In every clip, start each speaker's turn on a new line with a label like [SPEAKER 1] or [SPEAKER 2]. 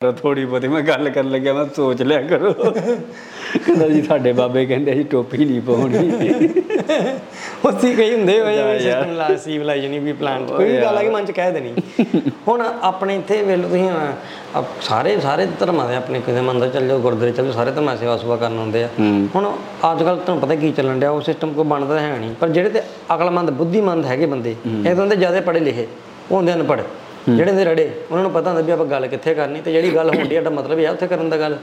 [SPEAKER 1] ਥੋੜੀ ਬਹੁਤੀ ਮੈਂ ਗੱਲ ਕਰਨ ਲੱਗਿਆ ਮੈਂ ਸੋਚ ਲਿਆ ਕਰੋ। ਕਹਿੰਦਾ ਜੀ ਸਾਡੇ ਬਾਬੇ ਕਹਿੰਦੇ ਸੀ ਟੋਪੀ ਨਹੀਂ ਪਾਉਣੀ।
[SPEAKER 2] ਉੱਥੇ ਕਈ ਹੁੰਦੇ ਹੋਏ
[SPEAKER 1] ਯਾਰ।
[SPEAKER 2] ਸਿਸਟਮ ਲਾ ਸੀਵ ਲਾਈ ਜਣੀ ਵੀ ਪਲਾਂਟ ਕੋਈ ਗੱਲ ਆ ਕਿ ਮਨ ਚ ਕਹਿ ਦੇਣੀ। ਹੁਣ ਆਪਣੇ ਇੱਥੇ ਵੇਲੇ ਤੁਸੀਂ ਸਾਰੇ ਸਾਰੇ ਧਰਮਾਂ ਦੇ ਆਪਣੇ ਕਿਸੇ ਮੰਦਰ ਚੱਲ ਜਾਓ ਗੁਰਦੁਆਰੇ ਚੱਲ ਜਾਓ ਸਾਰੇ ਧਰਮਾਂ ਸੇਵਾ ਸੁਵਾ ਕਰਨ ਆਉਂਦੇ ਆ। ਹੁਣ ਅੱਜ ਕੱਲ ਤੁਹਾਨੂੰ ਪਤਾ ਕੀ ਚੱਲਣ ਡਿਆ ਉਹ ਸਿਸਟਮ ਕੋਈ ਬਣਦਾ ਤਾਂ ਹੈ ਨਹੀਂ। ਪਰ ਜਿਹੜੇ ਤੇ ਅਕਲਮੰਦ ਬੁੱਧੀਮੰਦ ਹੈਗੇ ਬੰਦੇ ਇਹਦੋਂ ਦੇ ਜ਼ਿਆਦਾ ਪੜ੍ਹੇ ਲਿਖੇ ਉਹ ਹੁੰਦੇ ਅਨਪੜ੍ਹ। ਜਿਹੜੇ ਦੇ ਰੜੇ ਉਹਨਾਂ ਨੂੰ ਪਤਾ ਹੁੰਦਾ ਵੀ ਆਪਾਂ ਗੱਲ ਕਿੱਥੇ ਕਰਨੀ ਤੇ ਜਿਹੜੀ ਗੱਲ ਹੁੰਦੀ ਸਾਡਾ ਮਤਲਬ ਇਹ ਆ ਉੱਥੇ ਕਰਨ ਦਾ ਗੱਲ।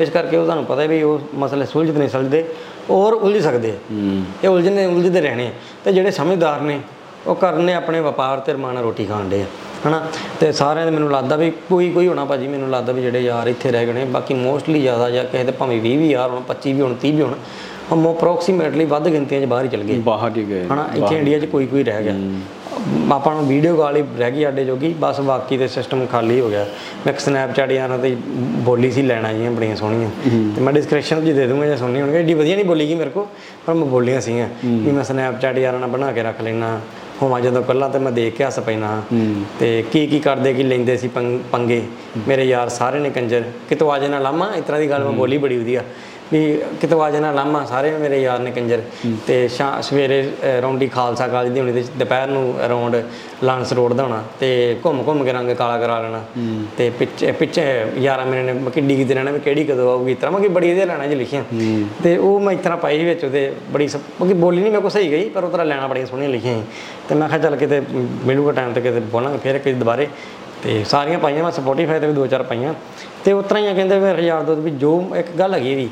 [SPEAKER 2] ਇਸ ਕਰਕੇ ਉਹ ਤੁਹਾਨੂੰ ਪਤਾ ਵੀ ਉਹ ਮਸਲੇ ਸੁਲਝਦੇ ਨਹੀਂ ਸੁਲਝਦੇ ਔਰ ਉਲਝ ਸਕਦੇ ਇਹ ਉਲਝਣੇ ਉਲਝਦੇ ਰਹਿਣੇ। ਤੇ ਜਿਹੜੇ ਸਮਝਦਾਰ ਨੇ ਉਹ ਕਰਨੇ ਆਪਣੇ ਵਪਾਰ ਤੇ ਰਮਾਨਾ ਰੋਟੀ ਖਾਣ ਦੇ ਆ ਹਨਾ? ਤੇ ਸਾਰਿਆਂ ਦੇ ਮੈਨੂੰ ਲੱਗਦਾ ਵੀ ਕੋਈ ਕੋਈ ਹੋਣਾ ਭਾਜੀ ਮੈਨੂੰ ਲੱਗਦਾ ਵੀ ਜਿਹੜੇ ਯਾਰ ਇੱਥੇ ਰਹਿ ਗਏ ਨੇ ਬਾਕੀ ਮੋਸਟਲੀ ਜ਼ਿਆਦਾ ਜਾਂ ਕਿਸੇ ਦੇ ਭਾਵੇਂ 20 ਵੀ ਯਾਰ ਹੋਣ 25 ਵੀ ਹੋਣ 30 ਵੀ ਹੋਣ ਉਹ ਮੋ ਅਪਰੋਕਸੀਮੇਟਲੀ ਵੱਧ ਗਿਣਤੀਆਂ 'ਚ ਬਾਹਰ ਹੀ ਚਲ ਗਏ।
[SPEAKER 1] ਬਾਹਰ ਹੀ ਗਏ।
[SPEAKER 2] ਹਨਾ? ਇੱਥੇ ਇੰਡੀਆ 'ਚ ਕੋਈ ਕੋਈ ਰਹਿ ਗਿਆ। ਆਪਾਂ ਨੂੰ ਵੀਡੀਓ ਕਾਲ ਹੀ ਰਹਿ ਗਈ ਸਾਡੇ ਜੋਗੀ ਬਸ ਬਾਕੀ ਤੇ ਸਿਸਟਮ ਖਾਲੀ ਹੋ ਗਿਆ। ਮੈਂ ਇੱਕ ਸਨੈਪਚੈਟ ਯਾਰਾਂ ਤੇ ਬੋਲੀ ਸੀ ਲੈਣਾ ਜੀਆਂ ਬੜੀਆਂ ਸੋਹਣੀਆਂ। ਤੇ ਮੈਂ ਡਿਸਕ੍ਰਿਪਸ਼ਨ 'ਚ ਦੇ ਦੂੰਗਾ ਜੇ ਸੁਣਨੀ ਹੋਣਗੇ। ਏਡੀ ਵਧੀਆ ਨਹੀਂ ਬੋਲੀ ਗਈ ਮੇਰੇ ਕੋ ਪਰ ਮੈਂ ਬੋਲੀਆਂ ਸੀਗੀਆਂ। ਵੀ ਮੈਂ ਸਨੈਪਚੈਟ ਯਾਰਾਂ ਨਾਲ ਬਣਾ ਕੇ ਰੱਖ ਲੈਣਾ ਹੋਵਾਂ ਜਦੋਂ ਕੱਲਾ ਤੇ ਮੈਂ ਦੇਖ ਕੇ ਹੱਸ ਪੈਣਾ ਤੇ ਕੀ ਕੀ ਕਰਦੇ ਕੀ ਲੈਂਦੇ ਸੀ ਪੰਗ- ਪੰਗੇ ਮੇਰੇ ਯਾਰ ਸਾਰੇ ਨੇ ਕੰਜਰ। ਕਿਤੋਂ ਆਜੇ ਨਾ ਲਾਮਾ? ਇਸ ਤਰ੍ਹਾਂ ਦੀ ਗੱਲ ਮੈਂ ਬੋਲੀ ਬੜੀ ਵਧੀਆ। ਵੀ ਕਿਤੋਂ ਆ ਜਾਣਾ ਲਾਮਾ ਸਾਰੇ ਮੇਰੇ ਯਾਰ ਨੇ ਕੰਜਰ। ਤੇ ਸਵੇਰੇ ਰੌਂਡੀ ਖਾਲਸਾ ਕਾਲਜ ਦੀ ਹੋਣੀ ਤੇ ਦੁਪਹਿਰ ਨੂੰ ਅਰਾਊਂਡ ਲਾਂਸ ਰੋਡ ਦਾ ਹੋਣਾ ਤੇ ਘੁੰਮ ਘੁੰਮ ਕੇ ਰੰਗ ਕਾਲਾ ਕਰਾ ਲੈਣਾ। ਤੇ ਪਿੱਛੇ ਪਿੱਛੇ ਯਾਰਾਂ ਮੇਰੇ ਨੇ ਕਿੱਡੀ ਕਿਤੇ ਰਹਿਣਾ ਵੀ ਕਿਹੜੀ ਕਦੋਂ ਆਊਗੀ ਇਸ ਤਰ੍ਹਾਂ ਮੈਂ ਕਿ ਬੜੀ ਇਹਦੇ ਲੈਣਾ ਜੀ ਲਿਖੀਆਂ। ਤੇ ਉਹ ਮੈਂ ਇਸ ਤਰ੍ਹਾਂ ਪਾਈ ਵਿੱਚ ਉਹਦੇ ਬੜੀ ਕਿਉਂਕਿ ਬੋਲੀ ਨਹੀਂ ਮੇਰੇ ਕੋਲ ਸਹੀ ਗਈ ਪਰ ਉਹ ਤਰ੍ਹਾਂ ਲੈਣਾ ਬੜੀਆਂ ਸੋਹਣੀਆਂ ਲਿਖੀਆਂ ਤੇ ਮੈਂ ਕਿਹਾ ਚੱਲ ਕਿਤੇ ਮਿਲੂਗਾ ਟਾਈਮ ਤੇ ਕਿਤੇ ਬੋਲਾਂਗੇ ਫਿਰ ਕਿਤੇ ਦੁਬਾਰੇ। ਤੇ ਸਾਰੀਆਂ ਪਾਈਆਂ ਮੈਂ ਸਪੋਟੀਫਾਈ ਤੇ ਵੀ ਦੋ ਚਾਰ ਪਾਈਆਂ। ਤੇ ਉਸ ਤਰ੍ਹਾਂ ਹੀ ਆ ਕਹਿੰਦੇ ਵੀ ਹਜ਼ਾਰ ਦੋ ਵੀ ਜੋ ਇੱਕ ਗੱਲ ਹੈਗੀ ਵੀ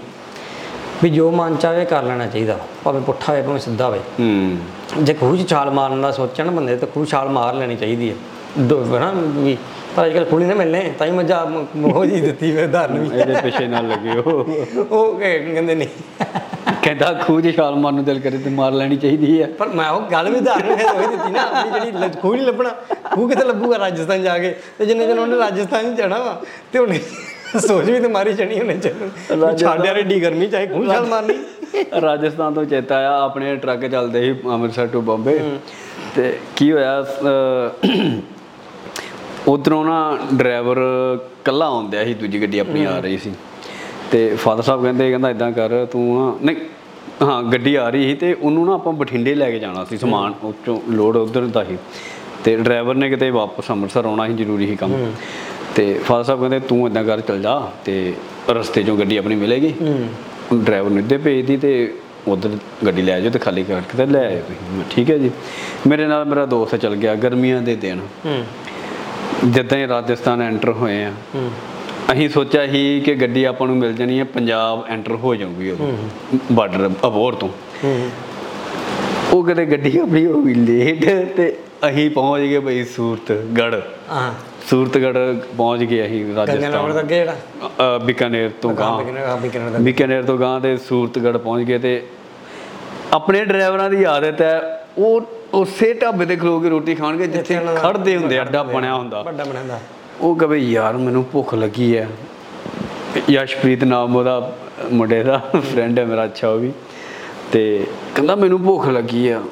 [SPEAKER 2] ਵੀ ਜੋ ਮਨ ਚਾਹੇ ਕਰ ਲੈਣਾ ਚਾਹੀਦਾ ਭਾਵੇਂ ਪੁੱਠਾ ਹੋਵੇ ਭਾਵੇਂ ਸਿੱਧਾ ਹੋਵੇ
[SPEAKER 1] ਹੂੰ।
[SPEAKER 2] ਜੇ ਖੂਹ 'ਚ ਛਾਲ ਮਾਰਨ ਦਾ ਸੋਚਣ ਬੰਦੇ ਤਾਂ ਖੂਹ ਛਾਲ ਮਾਰ ਲੈਣੀ ਚਾਹੀਦੀ ਹੈ। ਦੋ ਨਾ ਵੀ ਪਰ ਅੱਜ ਕੱਲ੍ਹ ਖੁੱਲੀ ਨਾ ਮਿਲਨੇ ਤਾਂ ਹੀ ਮਜਾ ਮੋਹ ਜੀ ਦਿੱਤੀ ਵੇ ਧਰਨ ਵੀ।
[SPEAKER 1] ਇਹਦੇ ਪਿੱਛੇ ਨਾਲ ਲੱਗੇ ਹੋ
[SPEAKER 2] ਉਹ ਕਹਿ- ਕਹਿੰਦੇ ਨਹੀਂ।
[SPEAKER 1] ਕਹਿੰਦਾ ਖੂਹ 'ਚ ਛਾਲ ਮਾਰਨ ਨੂੰ ਦਿਲ ਕਰੇ ਤੇ ਮਾਰ ਲੈਣੀ ਚਾਹੀਦੀ ਹੈ।
[SPEAKER 2] ਪਰ ਮੈਂ ਉਹ ਗੱਲ ਵੀ ਧਾਰਨ ਫਿਰ ਉਹੀ ਦਿੱਤੀ ਨਾ ਆਪਣੀ ਜਿਹੜੀ ਖੂਹ ਨਹੀਂ ਲੱਭਣਾ ਖੂਹ ਕਿਤੇ ਲੱਭੂਗਾ ਰਾਜਸਥਾਨ ਜਾ ਕੇ? ਤੇ ਜਿੰਨੇ ਜਨ ਉਹਨੇ ਰਾਜਸਥਾਨ 'ਚ ਜਾਣਾ ਵਾ ਤੇ ਉਹਨੇ ਸੋਚ ਵੀ ਤੇ ਮਾਰੀ ਚਣੀ ਉਹਨੇ ਚੱਲ। ਛੱਡ ਯਾਰ ਏਡੀ ਗਰਮੀ ਚਾਹੇ ਖੂਹ ਛਾਲ ਮਾਰਨੀ।
[SPEAKER 1] ਰਾਜਸਥਾਨ ਤੋਂ ਚੇਤਾ ਆਇਆ ਆਪਣੇ ਟਰੱਕ ਚੱਲਦੇ ਸੀ ਅੰਮ੍ਰਿਤਸਰ ਤੋਂ ਬੰਬੇ। ਤੇ ਕੀ ਹੋਇਆ ਉਧਰੋਂ ਨਾ ਡਰਾਈਵਰ ਕੱਲਾ ਆਉਂਦਿਆ ਸੀ ਦੂਜੀ ਗੱਡੀ ਆਪਣੀ ਆ ਰਹੀ ਸੀ। ਤੇ ਫਾਦਰ ਸਾਹਿਬ ਕਹਿੰਦੇ ਕਹਿੰਦਾ ਇਦਾਂ ਕਰ ਤੂੰ ਨਾ ਨਹੀਂ ਹਾਂ ਗੱਡੀ ਆ ਰਹੀ ਸੀ ਤੇ ਉਹਨੂੰ ਨਾ ਆਪਾਂ ਬਠਿੰਡੇ ਲੈ ਕੇ ਜਾਣਾ ਸੀ ਸਮਾਨ ਉੱਚੋਂ ਲੋਡ ਉਧਰ ਦਾ ਸੀ। ਤੇ ਡਰਾਈਵਰ ਨੇ ਕਿਤੇ ਵਾਪਸ ਅੰਮ੍ਰਿਤਸਰ ਆਉਣਾ ਸੀ ਜ਼ਰੂਰੀ ਸੀ ਕੰਮ। ਤੇ ਫਾਦਰ ਸਾਹਿਬ ਕਹਿੰਦੇ ਤੂੰ ਇਦਾਂ ਕਰ ਚੱਲ ਜਾ ਤੇ ਰਸਤੇ 'ਚੋਂ ਗੱਡੀ ਆਪਣੀ ਮਿਲੇਗੀ। ਡਰਾਈਵਰ ਨੂੰ ਇੱਦੇ ਭੇਜਦੀ ਤੇ ਉਧਰ ਗੱਡੀ ਲੈ ਜਾਓ ਤੇ ਖਾਲੀ ਕਰਕੇ ਤੇ ਲੈ ਆਇਓ ਤੁਸੀਂ। ਮੈਂ, ਠੀਕ ਹੈ ਜੀ। ਮੇਰੇ ਨਾਲ ਮੇਰਾ ਦੋਸਤ ਚੱਲ ਗਿਆ ਗਰਮੀਆਂ ਦੇ ਦਿਨ।
[SPEAKER 2] ਹੂੰ।
[SPEAKER 1] ਜਿੱਦਾਂ ਹੀ ਰਾਜਸਥਾਨ ਐਂਟਰ ਹੋਏ ਆ। ਅਸੀਂ ਸੋਚਿਆ ਸੀ ਕਿ ਗੱਡੀ ਆਪਾਂ ਨੂੰ ਮਿਲ ਜਾਣੀ ਹੈ ਪੰਜਾਬ ਐਂਟਰ ਹੋ ਜਾਊਗੀ ਉਹ ਬਾਰਡਰ ਅਬੋਰ ਤੋਂ।
[SPEAKER 2] ਹੂੰ।
[SPEAKER 1] ਉਹ ਕਦੇ ਗੱਡੀ ਆਪਣੀ ਹੋ ਗਈ ਲੇਟ ਤੇ ਅਸੀਂ ਪਹੁੰਚ ਗਏ ਬਈ ਸੂਰਤਗੜ
[SPEAKER 2] ਹਾਂ।
[SPEAKER 1] ਸੂਰਤਗੜ ਪਹੁੰਚ
[SPEAKER 2] ਗੰਗਾ ਨਗਰ
[SPEAKER 1] ਰਾਜਸਥਾਨ।
[SPEAKER 2] ਦਾ ਅੱਗੇ ਜਿਹੜਾ?
[SPEAKER 1] ਬੀਕਾਨੇਰ ਤੋਂ ਗਾਂ
[SPEAKER 2] ਬਿਕਨਰ ਦਾ
[SPEAKER 1] ਤੋਂ ਗਾਂ ਤੇ ਸੂਰਤਗੜ ਪਹੁੰਚ ਗਏ ਤੇ ਆਪਣੇ ਡਰਾਈਵਰਾਂ ਦੀ ਆਦਤ ਹੈ ਉਹ ਉਸੇ ਢਾਬੇ ਤੇ ਖਲੋ ਕੇ ਰੋਟੀ ਖਾਣਗੇ ਜਿੱਥੇ
[SPEAKER 2] ਦਾ-
[SPEAKER 1] ਖੜਦੇ ਹੁੰਦੇ ਅੱਡਾ ਬਣਿਆ ਹੁੰਦਾ।
[SPEAKER 2] ਵੱਡਾ ਬਣਾਉਂਦਾ
[SPEAKER 1] ਉਹ ਕਹੇ ਯਾਰ ਮੈਨੂੰ ਭੁੱਖ ਲੱਗੀ ਹੈ। ਯਸ਼ਪ੍ਰੀਤ ਨਾਮ ਉਹਦਾ ਮੁੰਡੇ ਦਾ ਫਰੈਂਡ ਹੈ ਮੇਰਾ ਅੱਛਾ ਉਹ ਵੀ। ਤੇ ਕਹਿੰਦਾ ਮੈਨੂੰ ਭੁੱਖ ਲੱਗੀ ਆ।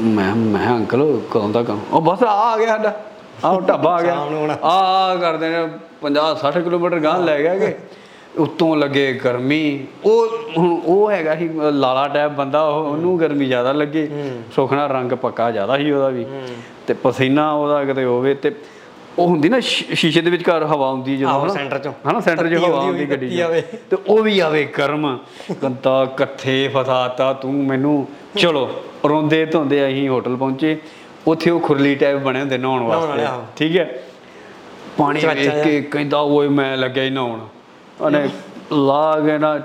[SPEAKER 1] ਮੈਂ ਮੈਂ ਅੰਕਲ ਕਦੋਂ ਤੱਕ ਆਉਂ?" ਉਹ ਬਸ ਆ ਆ ਗਿਆ ਸਾਡਾ। ਆਹ ਢਾਬਾ ਆ ਗਿਆ। ਆ ਕਰਦੇ ਨੇ 50 60 ਕਿਲੋਮੀਟਰ ਗਾਂ ਲੈ ਗਿਆ ਕਿ ਉੱਤੋਂ ਲੱਗੇ ਗਰਮੀ। ਉਹ ਹੁਣ ਉਹ ਹੈਗਾ ਸੀ ਲਾਲਾ ਟੈਪ ਬੰਦਾ ਉਹ ਉਹਨੂੰ ਗਰਮੀ ਜ਼ਿਆਦਾ ਲੱਗੇ। ਸੁਖਣਾ ਰੰਗ ਪੱਕਾ ਜ਼ਿਆਦਾ ਸੀ ਉਹਦਾ ਵੀ। ਤੇ ਪਸੀਨਾ ਉਹਦਾ ਕਿਤੇ ਹੋਵੇ ਤੇ ਉਹ ਹੁੰਦੀ ਨਾ ਸ਼ੀਸ਼ੇ ਦੇ ਵਿਚਕਾਰ ਹਵਾ ਹੁੰਦੀ ਜਦੋਂ ਹਨਾ?
[SPEAKER 2] center ਚੋਂ।
[SPEAKER 1] ਹਨਾ ਸੈਂਟਰ 'ਚ ਹਵਾ
[SPEAKER 2] ਆਉਂਦੀ
[SPEAKER 1] ਗੱਡੀ। ਤੇ ਉਹ ਵੀ ਆਵੇ ਗਰਮ ਕੰਤਾ ਕੱਥੇ ਫਸਾਤਾ ਤੂੰ ਮੈਨੂੰ। ਚਲੋ ਰੋਂਦੇ ਧੋਂਦੇ ਅਸੀਂ ਹੋਟਲ ਪਹੁੰਚੇ। ਉੱਥੇ ਉਹ ਖੁਰਲੀ ਟਾਈਪ ਬਣੇ ਹੁੰਦੇ ਨਹਾਉਣ ਵਾਸਤੇ। ਠੀਕ ਹੈ? ਪਾਣੀ ਵੇਖ ਕੇ ਕਹਿੰਦਾ ਓਏ ਮੈਂ ਲੱਗਿਆ ਹੀ ਨਹਾਉਣ। ਉਹਨੇ ਲਾ ਕੇ ਨਾ